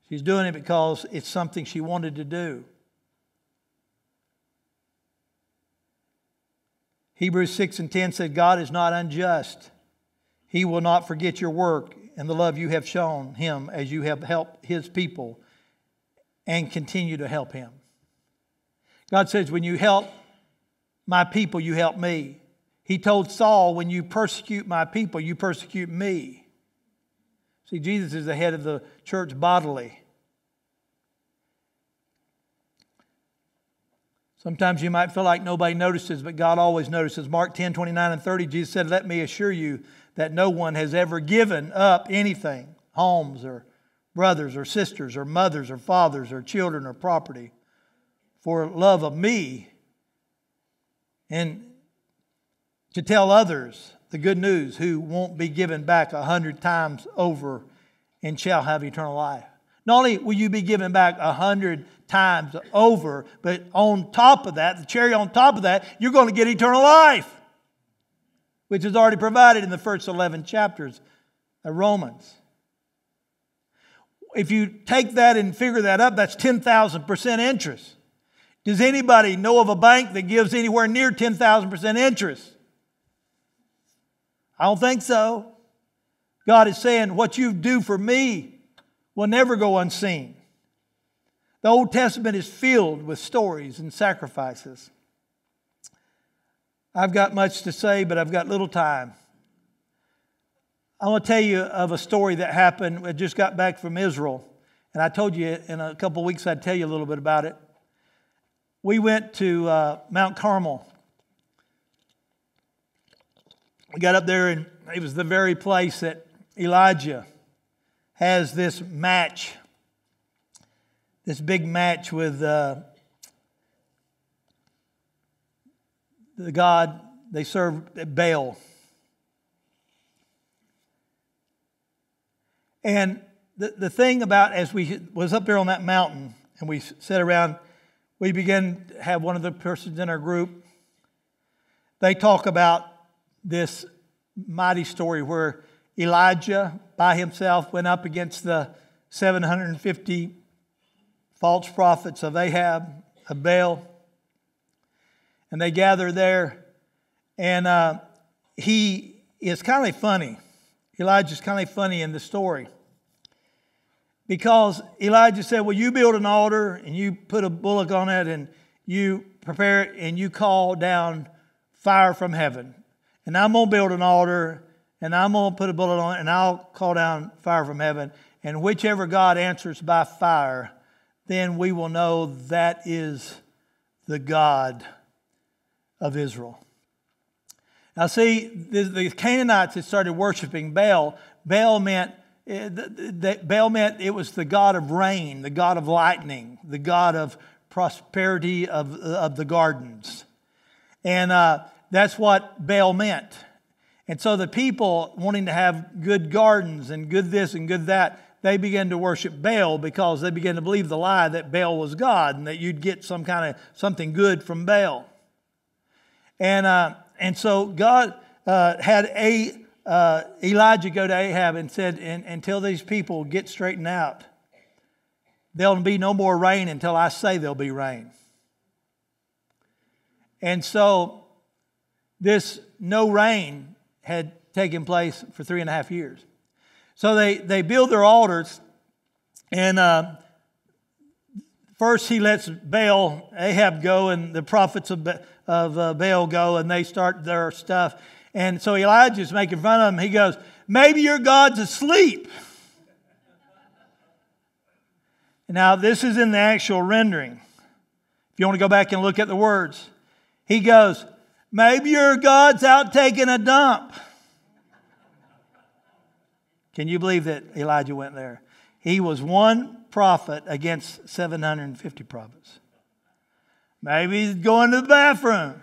She's doing it because it's something she wanted to do. Hebrews 6 and 10 said, God is not unjust. He will not forget your work and the love you have shown him as you have helped his people and continue to help him. God says, when you help my people, you help me. He told Saul, when you persecute my people, you persecute me. See, Jesus is the head of the church bodily. Sometimes you might feel like nobody notices, but God always notices. Mark 10, 29 and 30, Jesus said, Let me assure you that no one has ever given up anything, homes or brothers or sisters or mothers or fathers or children or property, for love of me and to tell others the good news who won't be given back a hundred times over and shall have eternal life. Not only will you be given back a hundred times over, but on top of that, the cherry on top of that, you're going to get eternal life, which is already provided in the first 11 chapters of Romans. If you take that and figure that up, that's 10,000% interest. Does anybody know of a bank that gives anywhere near 10,000% interest? I don't think so. God is saying, What you do for me, will never go unseen. The Old Testament is filled with stories and sacrifices. I've got much to say, but I've got little time. I want to tell you of a story that happened. I just got back from Israel, and I told you in a couple of weeks I'd tell you a little bit about it. We went to uh, Mount Carmel. We got up there, and it was the very place that Elijah has this match, this big match with uh, the God they serve Baal. And the, the thing about as we was up there on that mountain and we sat around, we began to have one of the persons in our group. They talk about this mighty story where Elijah by himself went up against the 750 false prophets of Ahab, of Baal. And they gather there. And uh, he is kind of funny. Elijah's kind of funny in the story. Because Elijah said, Well, you build an altar and you put a bullock on it and you prepare it and you call down fire from heaven. And I'm going to build an altar and I'm going to put a bullock on it, and I'll call down fire from heaven. And whichever God answers by fire, then we will know that is the God of Israel. Now, see, the Canaanites had started worshiping Baal. Baal meant eh, Baal meant it was the God of rain, the God of lightning, the God of prosperity of, of the gardens. And uh, that's what Baal meant. And so the people wanting to have good gardens and good this and good that, they began to worship Baal because they began to believe the lie that Baal was God and that you'd get some kind of something good from Baal. And, uh, and so God uh, had a, uh, Elijah go to Ahab and said, until these people get straightened out, there'll be no more rain until I say there'll be rain. And so this no rain had taken place for three and a half years. So they, they build their altars, and uh, first he lets Baal, Ahab go, and the prophets of, of uh, Baal go, and they start their stuff. And so Elijah's making fun of him. He goes, Maybe your God's asleep. Now, this is in the actual rendering. If you want to go back and look at the words, he goes, Maybe your God's out taking a dump. Can you believe that Elijah went there? He was one prophet against 750 prophets. Maybe he's going to the bathroom.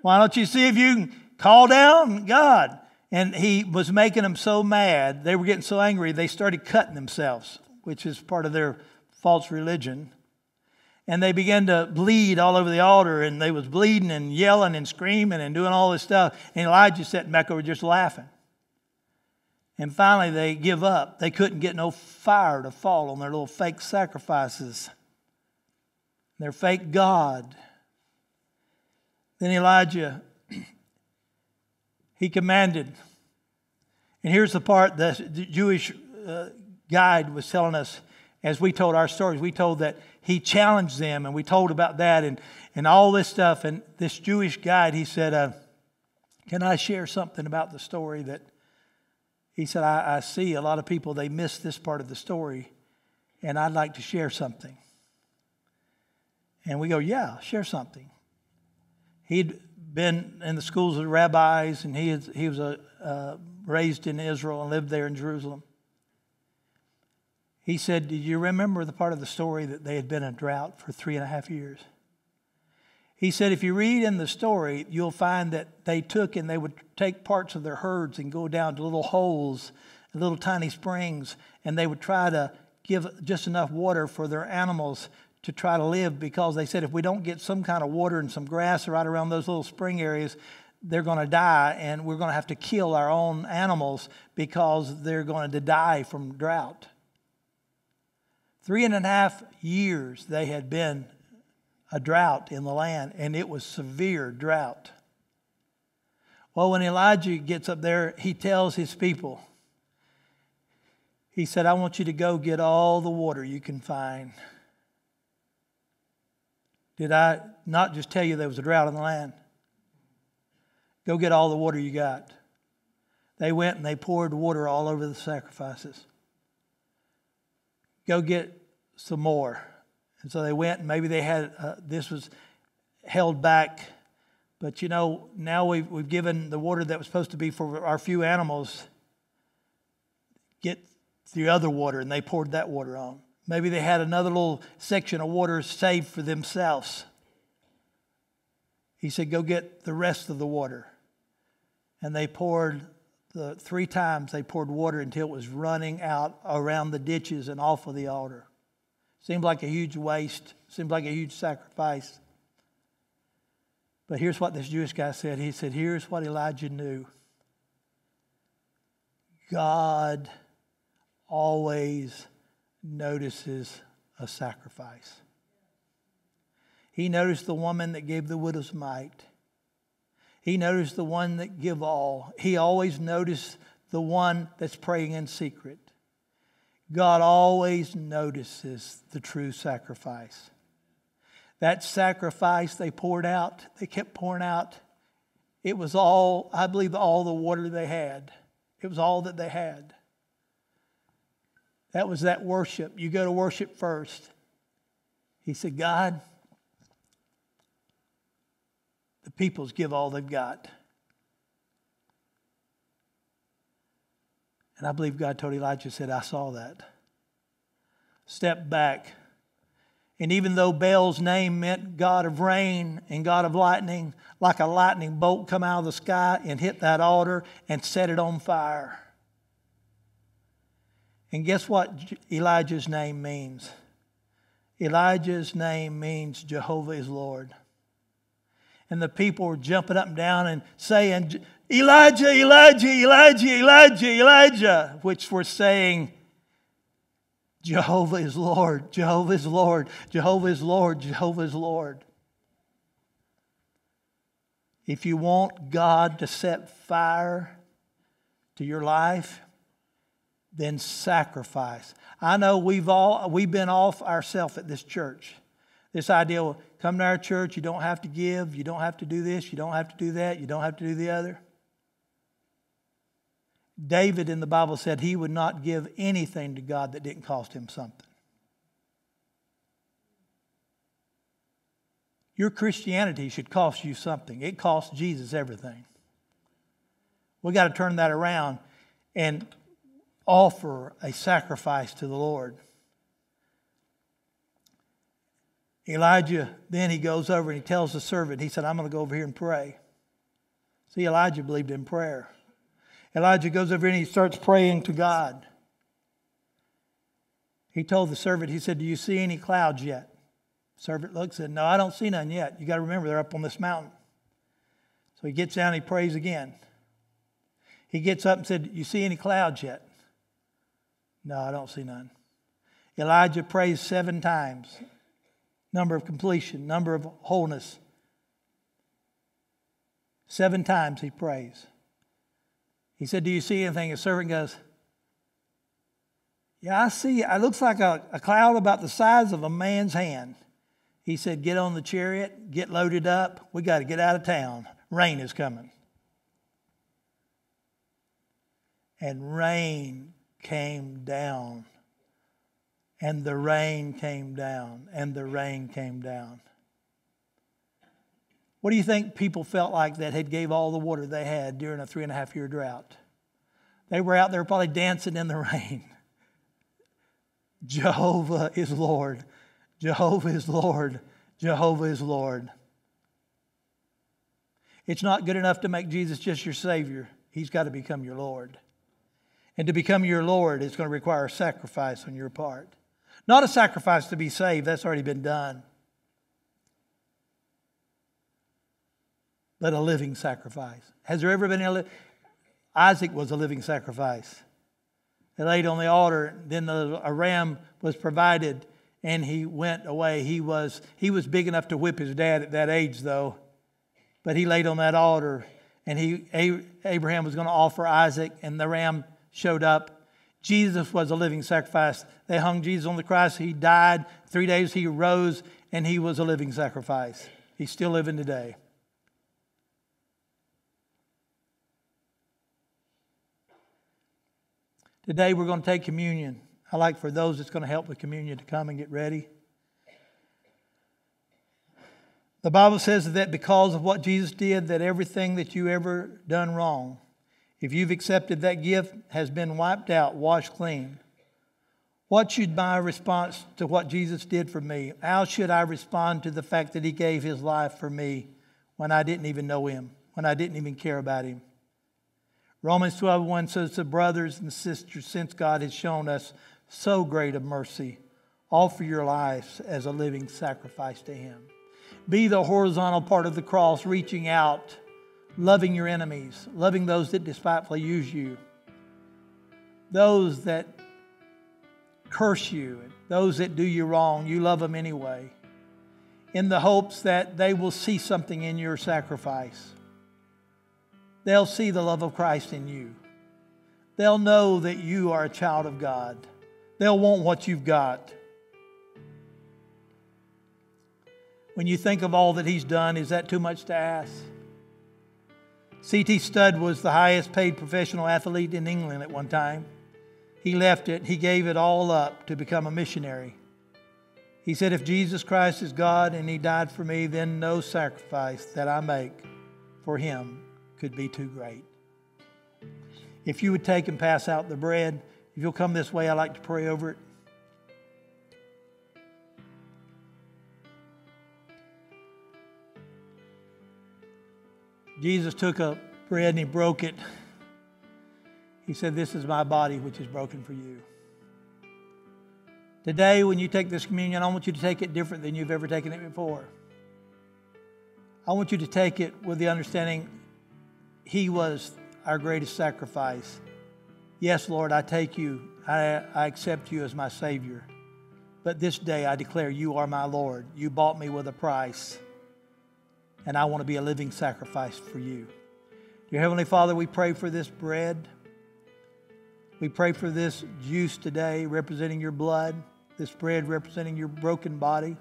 Why don't you see if you can call down God? And he was making them so mad, they were getting so angry, they started cutting themselves, which is part of their false religion. And they began to bleed all over the altar, and they was bleeding and yelling and screaming and doing all this stuff. And Elijah sitting back over just laughing. And finally, they give up. They couldn't get no fire to fall on their little fake sacrifices, their fake God. Then Elijah, he commanded. And here's the part that the Jewish uh, guide was telling us as we told our stories. We told that he challenged them, and we told about that and, and all this stuff. And this Jewish guide, he said, uh, Can I share something about the story that he said, I, I see a lot of people, they miss this part of the story, and I'd like to share something. And we go, Yeah, share something. He'd been in the schools of the rabbis, and he, he was a, uh, raised in Israel and lived there in Jerusalem. He said, Did you remember the part of the story that they had been in drought for three and a half years? He said, if you read in the story, you'll find that they took and they would take parts of their herds and go down to little holes, little tiny springs, and they would try to give just enough water for their animals to try to live because they said if we don't get some kind of water and some grass right around those little spring areas, they're going to die and we're going to have to kill our own animals because they're going to die from drought. Three and a half years they had been a drought in the land, and it was severe drought. Well, when Elijah gets up there, he tells his people, he said, I want you to go get all the water you can find. Did I not just tell you there was a drought in the land? Go get all the water you got. They went and they poured water all over the sacrifices. Go get some more. And so they went, and maybe they had, uh, this was held back. But you know, now we've, we've given the water that was supposed to be for our few animals, get the other water, and they poured that water on. Maybe they had another little section of water saved for themselves. He said, Go get the rest of the water. And they poured the three times they poured water until it was running out around the ditches and off of the altar. Seemed like a huge waste, seemed like a huge sacrifice. But here's what this Jewish guy said. He said, Here's what Elijah knew God always notices a sacrifice. He noticed the woman that gave the widow's mite. He noticed the one that give all. He always noticed the one that's praying in secret. God always notices the true sacrifice. That sacrifice they poured out, they kept pouring out, it was all, I believe, all the water they had. It was all that they had. That was that worship. You go to worship first. He said, God, the peoples give all they've got. And I believe God told Elijah, said, I saw that. Step back. And even though Baal's name meant God of rain and God of lightning, like a lightning bolt come out of the sky and hit that altar and set it on fire. And guess what Elijah's name means? Elijah's name means Jehovah is Lord. And the people were jumping up and down and saying, Elijah, Elijah, Elijah, Elijah, Elijah, which were saying, Jehovah is Lord, Jehovah is Lord, Jehovah is Lord, Jehovah is Lord. If you want God to set fire to your life, then sacrifice. I know we've all we've been off ourselves at this church. This idea, well, come to our church, you don't have to give, you don't have to do this, you don't have to do that, you don't have to do the other. David in the Bible said he would not give anything to God that didn't cost him something. Your Christianity should cost you something. It costs Jesus everything. We got to turn that around. And offer a sacrifice to the Lord. Elijah, then he goes over and he tells the servant, he said, I'm going to go over here and pray. See, Elijah believed in prayer. Elijah goes over and he starts praying to God. He told the servant, he said, Do you see any clouds yet? The servant looked and said, No, I don't see none yet. You got to remember, they're up on this mountain. So he gets down he prays again. He gets up and said, You see any clouds yet? No, I don't see none. Elijah prays seven times number of completion, number of wholeness. Seven times he prays. He said, Do you see anything? The servant goes, Yeah, I see. It looks like a, a cloud about the size of a man's hand. He said, Get on the chariot, get loaded up. We got to get out of town. Rain is coming. And rain came down. And the rain came down. And the rain came down. What do you think people felt like that had gave all the water they had during a three and a half year drought? They were out there probably dancing in the rain. Jehovah is Lord. Jehovah is Lord. Jehovah is Lord. It's not good enough to make Jesus just your Savior. He's got to become your Lord. And to become your Lord, it's going to require a sacrifice on your part. Not a sacrifice to be saved, that's already been done. But a living sacrifice. Has there ever been a li- Isaac was a living sacrifice. They laid on the altar, then the, a ram was provided, and he went away. He was, he was big enough to whip his dad at that age, though. But he laid on that altar, and he, Abraham was going to offer Isaac, and the ram showed up. Jesus was a living sacrifice. They hung Jesus on the cross. He died. Three days he rose, and he was a living sacrifice. He's still living today. Today we're going to take communion. I like for those that's going to help with communion to come and get ready. The Bible says that because of what Jesus did, that everything that you ever done wrong, if you've accepted that gift, has been wiped out, washed clean. What should my response to what Jesus did for me? How should I respond to the fact that He gave His life for me when I didn't even know Him, when I didn't even care about Him? Romans 12 1 says, The brothers and sisters, since God has shown us so great a mercy, offer your lives as a living sacrifice to Him. Be the horizontal part of the cross, reaching out, loving your enemies, loving those that despitefully use you, those that curse you, those that do you wrong, you love them anyway, in the hopes that they will see something in your sacrifice they'll see the love of Christ in you. They'll know that you are a child of God. They'll want what you've got. When you think of all that he's done, is that too much to ask? C.T. Studd was the highest paid professional athlete in England at one time. He left it, he gave it all up to become a missionary. He said, If Jesus Christ is God and he died for me, then no sacrifice that I make for him could be too great. If you would take and pass out the bread, if you'll come this way, I'd like to pray over it. Jesus took a bread and he broke it. He said, This is my body, which is broken for you. Today, when you take this communion, I want you to take it different than you've ever taken it before. I want you to take it with the understanding he was our greatest sacrifice. Yes, Lord, I take you, I, I accept you as my Savior. But this day I declare you are my Lord. You bought me with a price, and I want to be a living sacrifice for you. Dear Heavenly Father, we pray for this bread. We pray for this juice today representing your blood, this bread representing your broken body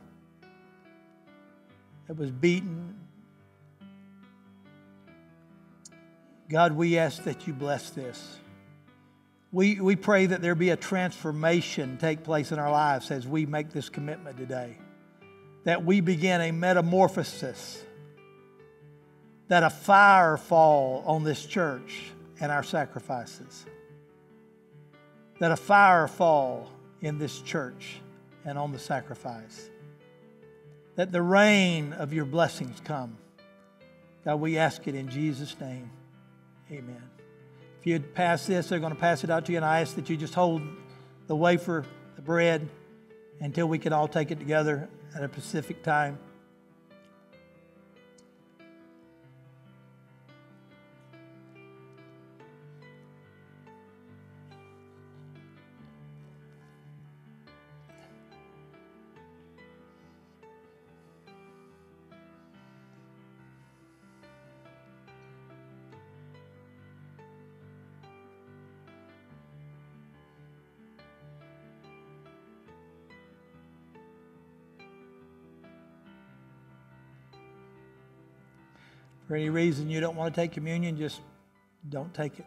that was beaten, God, we ask that you bless this. We, we pray that there be a transformation take place in our lives as we make this commitment today. That we begin a metamorphosis, that a fire fall on this church and our sacrifices. that a fire fall in this church and on the sacrifice. That the rain of your blessings come. God, we ask it in Jesus' name. Amen. If you'd pass this, they're going to pass it out to you, and I ask that you just hold the wafer, the bread, until we can all take it together at a specific time. For any reason you don't want to take communion, just don't take it.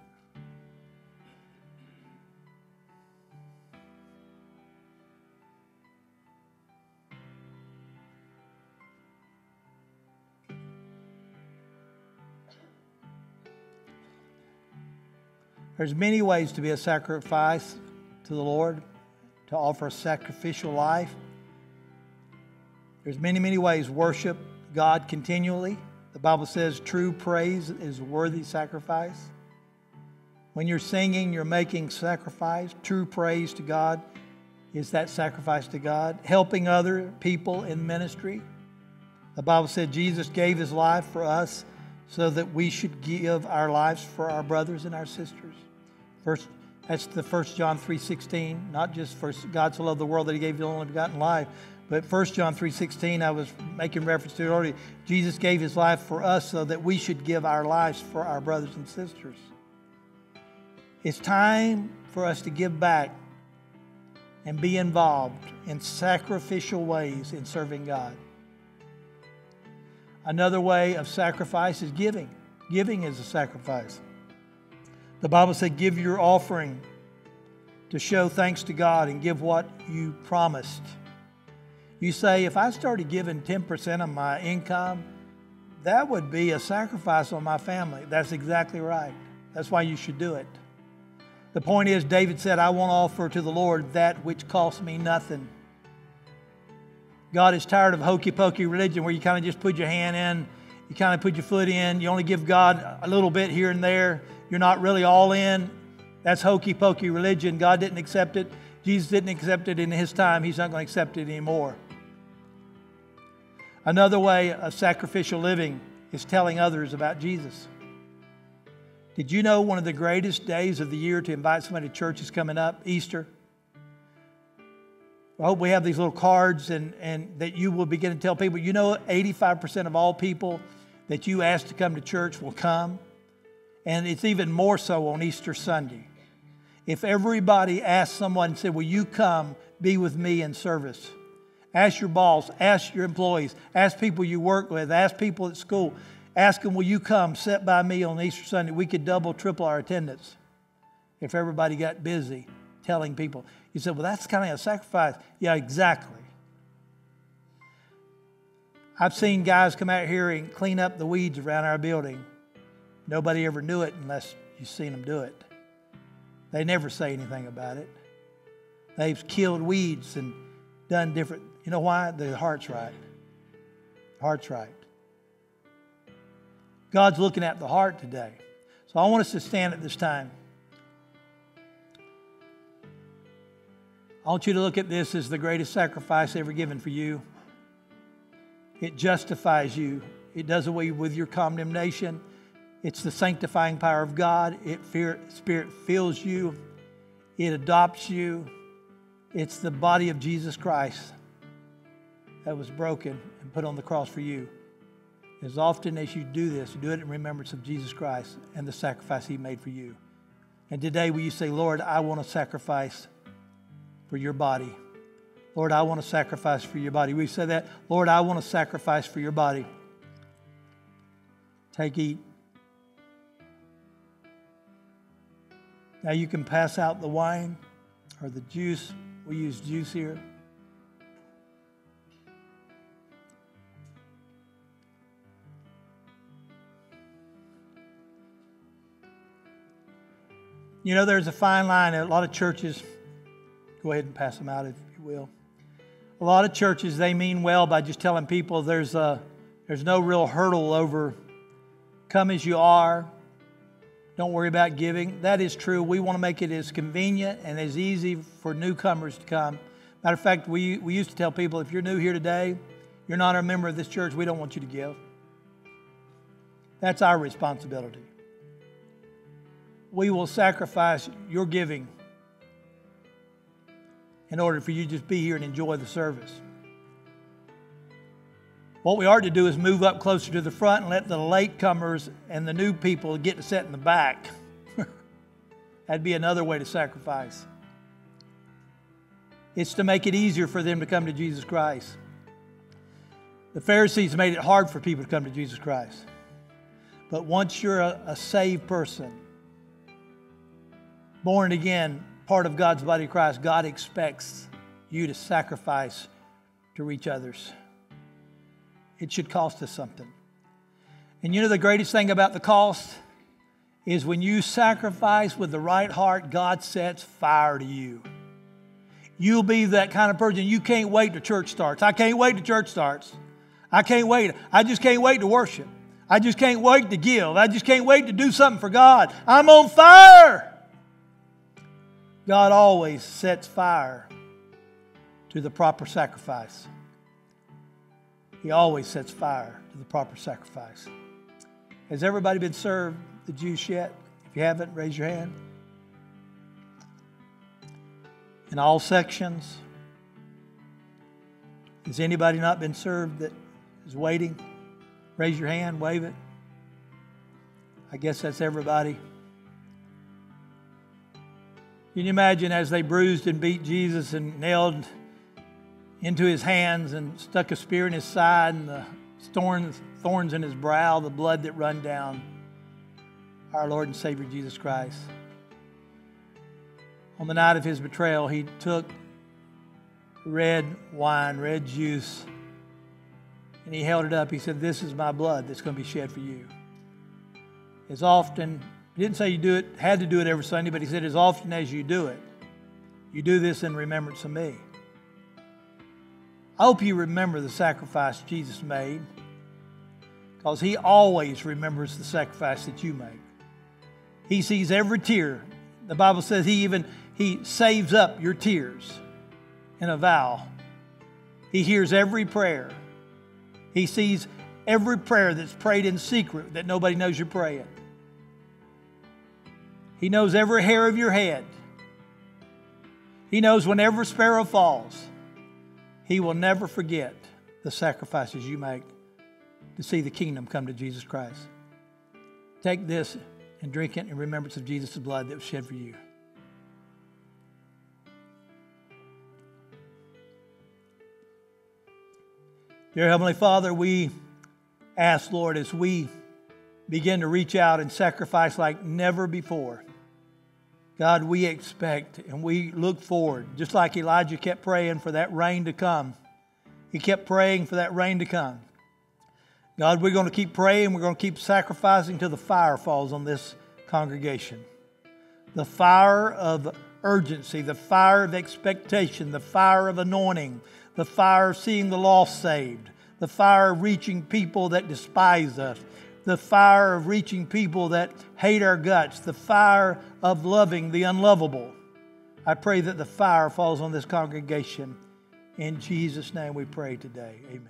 There's many ways to be a sacrifice to the Lord, to offer a sacrificial life. There's many, many ways worship God continually. The Bible says true praise is worthy sacrifice. When you're singing, you're making sacrifice. True praise to God is that sacrifice to God. Helping other people in ministry. The Bible said Jesus gave his life for us so that we should give our lives for our brothers and our sisters. First, that's the first John 3.16, not just for God to love the world that he gave his only begotten life, but 1 John 3:16, I was making reference to it already. Jesus gave his life for us so that we should give our lives for our brothers and sisters. It's time for us to give back and be involved in sacrificial ways in serving God. Another way of sacrifice is giving. Giving is a sacrifice. The Bible said, Give your offering to show thanks to God and give what you promised. You say, if I started giving 10% of my income, that would be a sacrifice on my family. That's exactly right. That's why you should do it. The point is, David said, I won't offer to the Lord that which costs me nothing. God is tired of hokey pokey religion where you kind of just put your hand in, you kind of put your foot in, you only give God a little bit here and there. You're not really all in. That's hokey pokey religion. God didn't accept it. Jesus didn't accept it in his time. He's not going to accept it anymore. Another way of sacrificial living is telling others about Jesus. Did you know one of the greatest days of the year to invite somebody to church is coming up? Easter. I hope we have these little cards and, and that you will begin to tell people. You know, 85% of all people that you ask to come to church will come. And it's even more so on Easter Sunday. If everybody asked someone and said, Will you come be with me in service? Ask your boss, ask your employees, ask people you work with, ask people at school. Ask them, will you come sit by me on Easter Sunday? We could double, triple our attendance if everybody got busy telling people. You said, well, that's kind of a sacrifice. Yeah, exactly. I've seen guys come out here and clean up the weeds around our building. Nobody ever knew it unless you've seen them do it. They never say anything about it. They've killed weeds and done different you know why? The heart's right. Heart's right. God's looking at the heart today. So I want us to stand at this time. I want you to look at this as the greatest sacrifice ever given for you. It justifies you. It does away with your condemnation. It's the sanctifying power of God. It fear, Spirit fills you. It adopts you. It's the body of Jesus Christ that was broken and put on the cross for you. As often as you do this, do it in remembrance of Jesus Christ and the sacrifice he made for you. And today, will you say, Lord, I want to sacrifice for your body? Lord, I want to sacrifice for your body. We say that, Lord, I want to sacrifice for your body. Take, eat. Now you can pass out the wine or the juice. We use juice here. You know, there's a fine line. A lot of churches, go ahead and pass them out if you will. A lot of churches, they mean well by just telling people there's, a, there's no real hurdle over come as you are. Don't worry about giving. That is true. We want to make it as convenient and as easy for newcomers to come. Matter of fact, we, we used to tell people if you're new here today, you're not a member of this church, we don't want you to give. That's our responsibility we will sacrifice your giving in order for you to just be here and enjoy the service. What we are to do is move up closer to the front and let the latecomers and the new people get to sit in the back. That'd be another way to sacrifice. It's to make it easier for them to come to Jesus Christ. The Pharisees made it hard for people to come to Jesus Christ. But once you're a, a saved person, born again, part of God's body Christ, God expects you to sacrifice to reach others. It should cost us something. And you know the greatest thing about the cost is when you sacrifice with the right heart, God sets fire to you. You'll be that kind of person. You can't wait till church starts. I can't wait till church starts. I can't wait. I just can't wait to worship. I just can't wait to give. I just can't wait to do something for God. I'm on fire. God always sets fire to the proper sacrifice. He always sets fire to the proper sacrifice. Has everybody been served the juice yet? If you haven't, raise your hand. In all sections. Has anybody not been served that is waiting? Raise your hand, wave it. I guess that's everybody. Can you imagine as they bruised and beat Jesus and nailed into his hands and stuck a spear in his side and the thorns, thorns in his brow, the blood that run down? Our Lord and Savior Jesus Christ. On the night of his betrayal, he took red wine, red juice, and he held it up. He said, This is my blood that's going to be shed for you. As often he didn't say you do it, had to do it every Sunday, but he said, as often as you do it, you do this in remembrance of me. I hope you remember the sacrifice Jesus made because he always remembers the sacrifice that you make. He sees every tear. The Bible says he even he saves up your tears in a vow. He hears every prayer. He sees every prayer that's prayed in secret that nobody knows you're praying. He knows every hair of your head. He knows whenever a sparrow falls. He will never forget the sacrifices you make to see the kingdom come to Jesus Christ. Take this and drink it in remembrance of Jesus' blood that was shed for you. Dear Heavenly Father, we ask, Lord, as we begin to reach out and sacrifice like never before. God, we expect and we look forward, just like Elijah kept praying for that rain to come. He kept praying for that rain to come. God, we're going to keep praying. We're going to keep sacrificing till the fire falls on this congregation. The fire of urgency, the fire of expectation, the fire of anointing, the fire of seeing the lost saved, the fire of reaching people that despise us, the fire of reaching people that hate our guts, the fire of loving the unlovable. I pray that the fire falls on this congregation. In Jesus' name we pray today. Amen.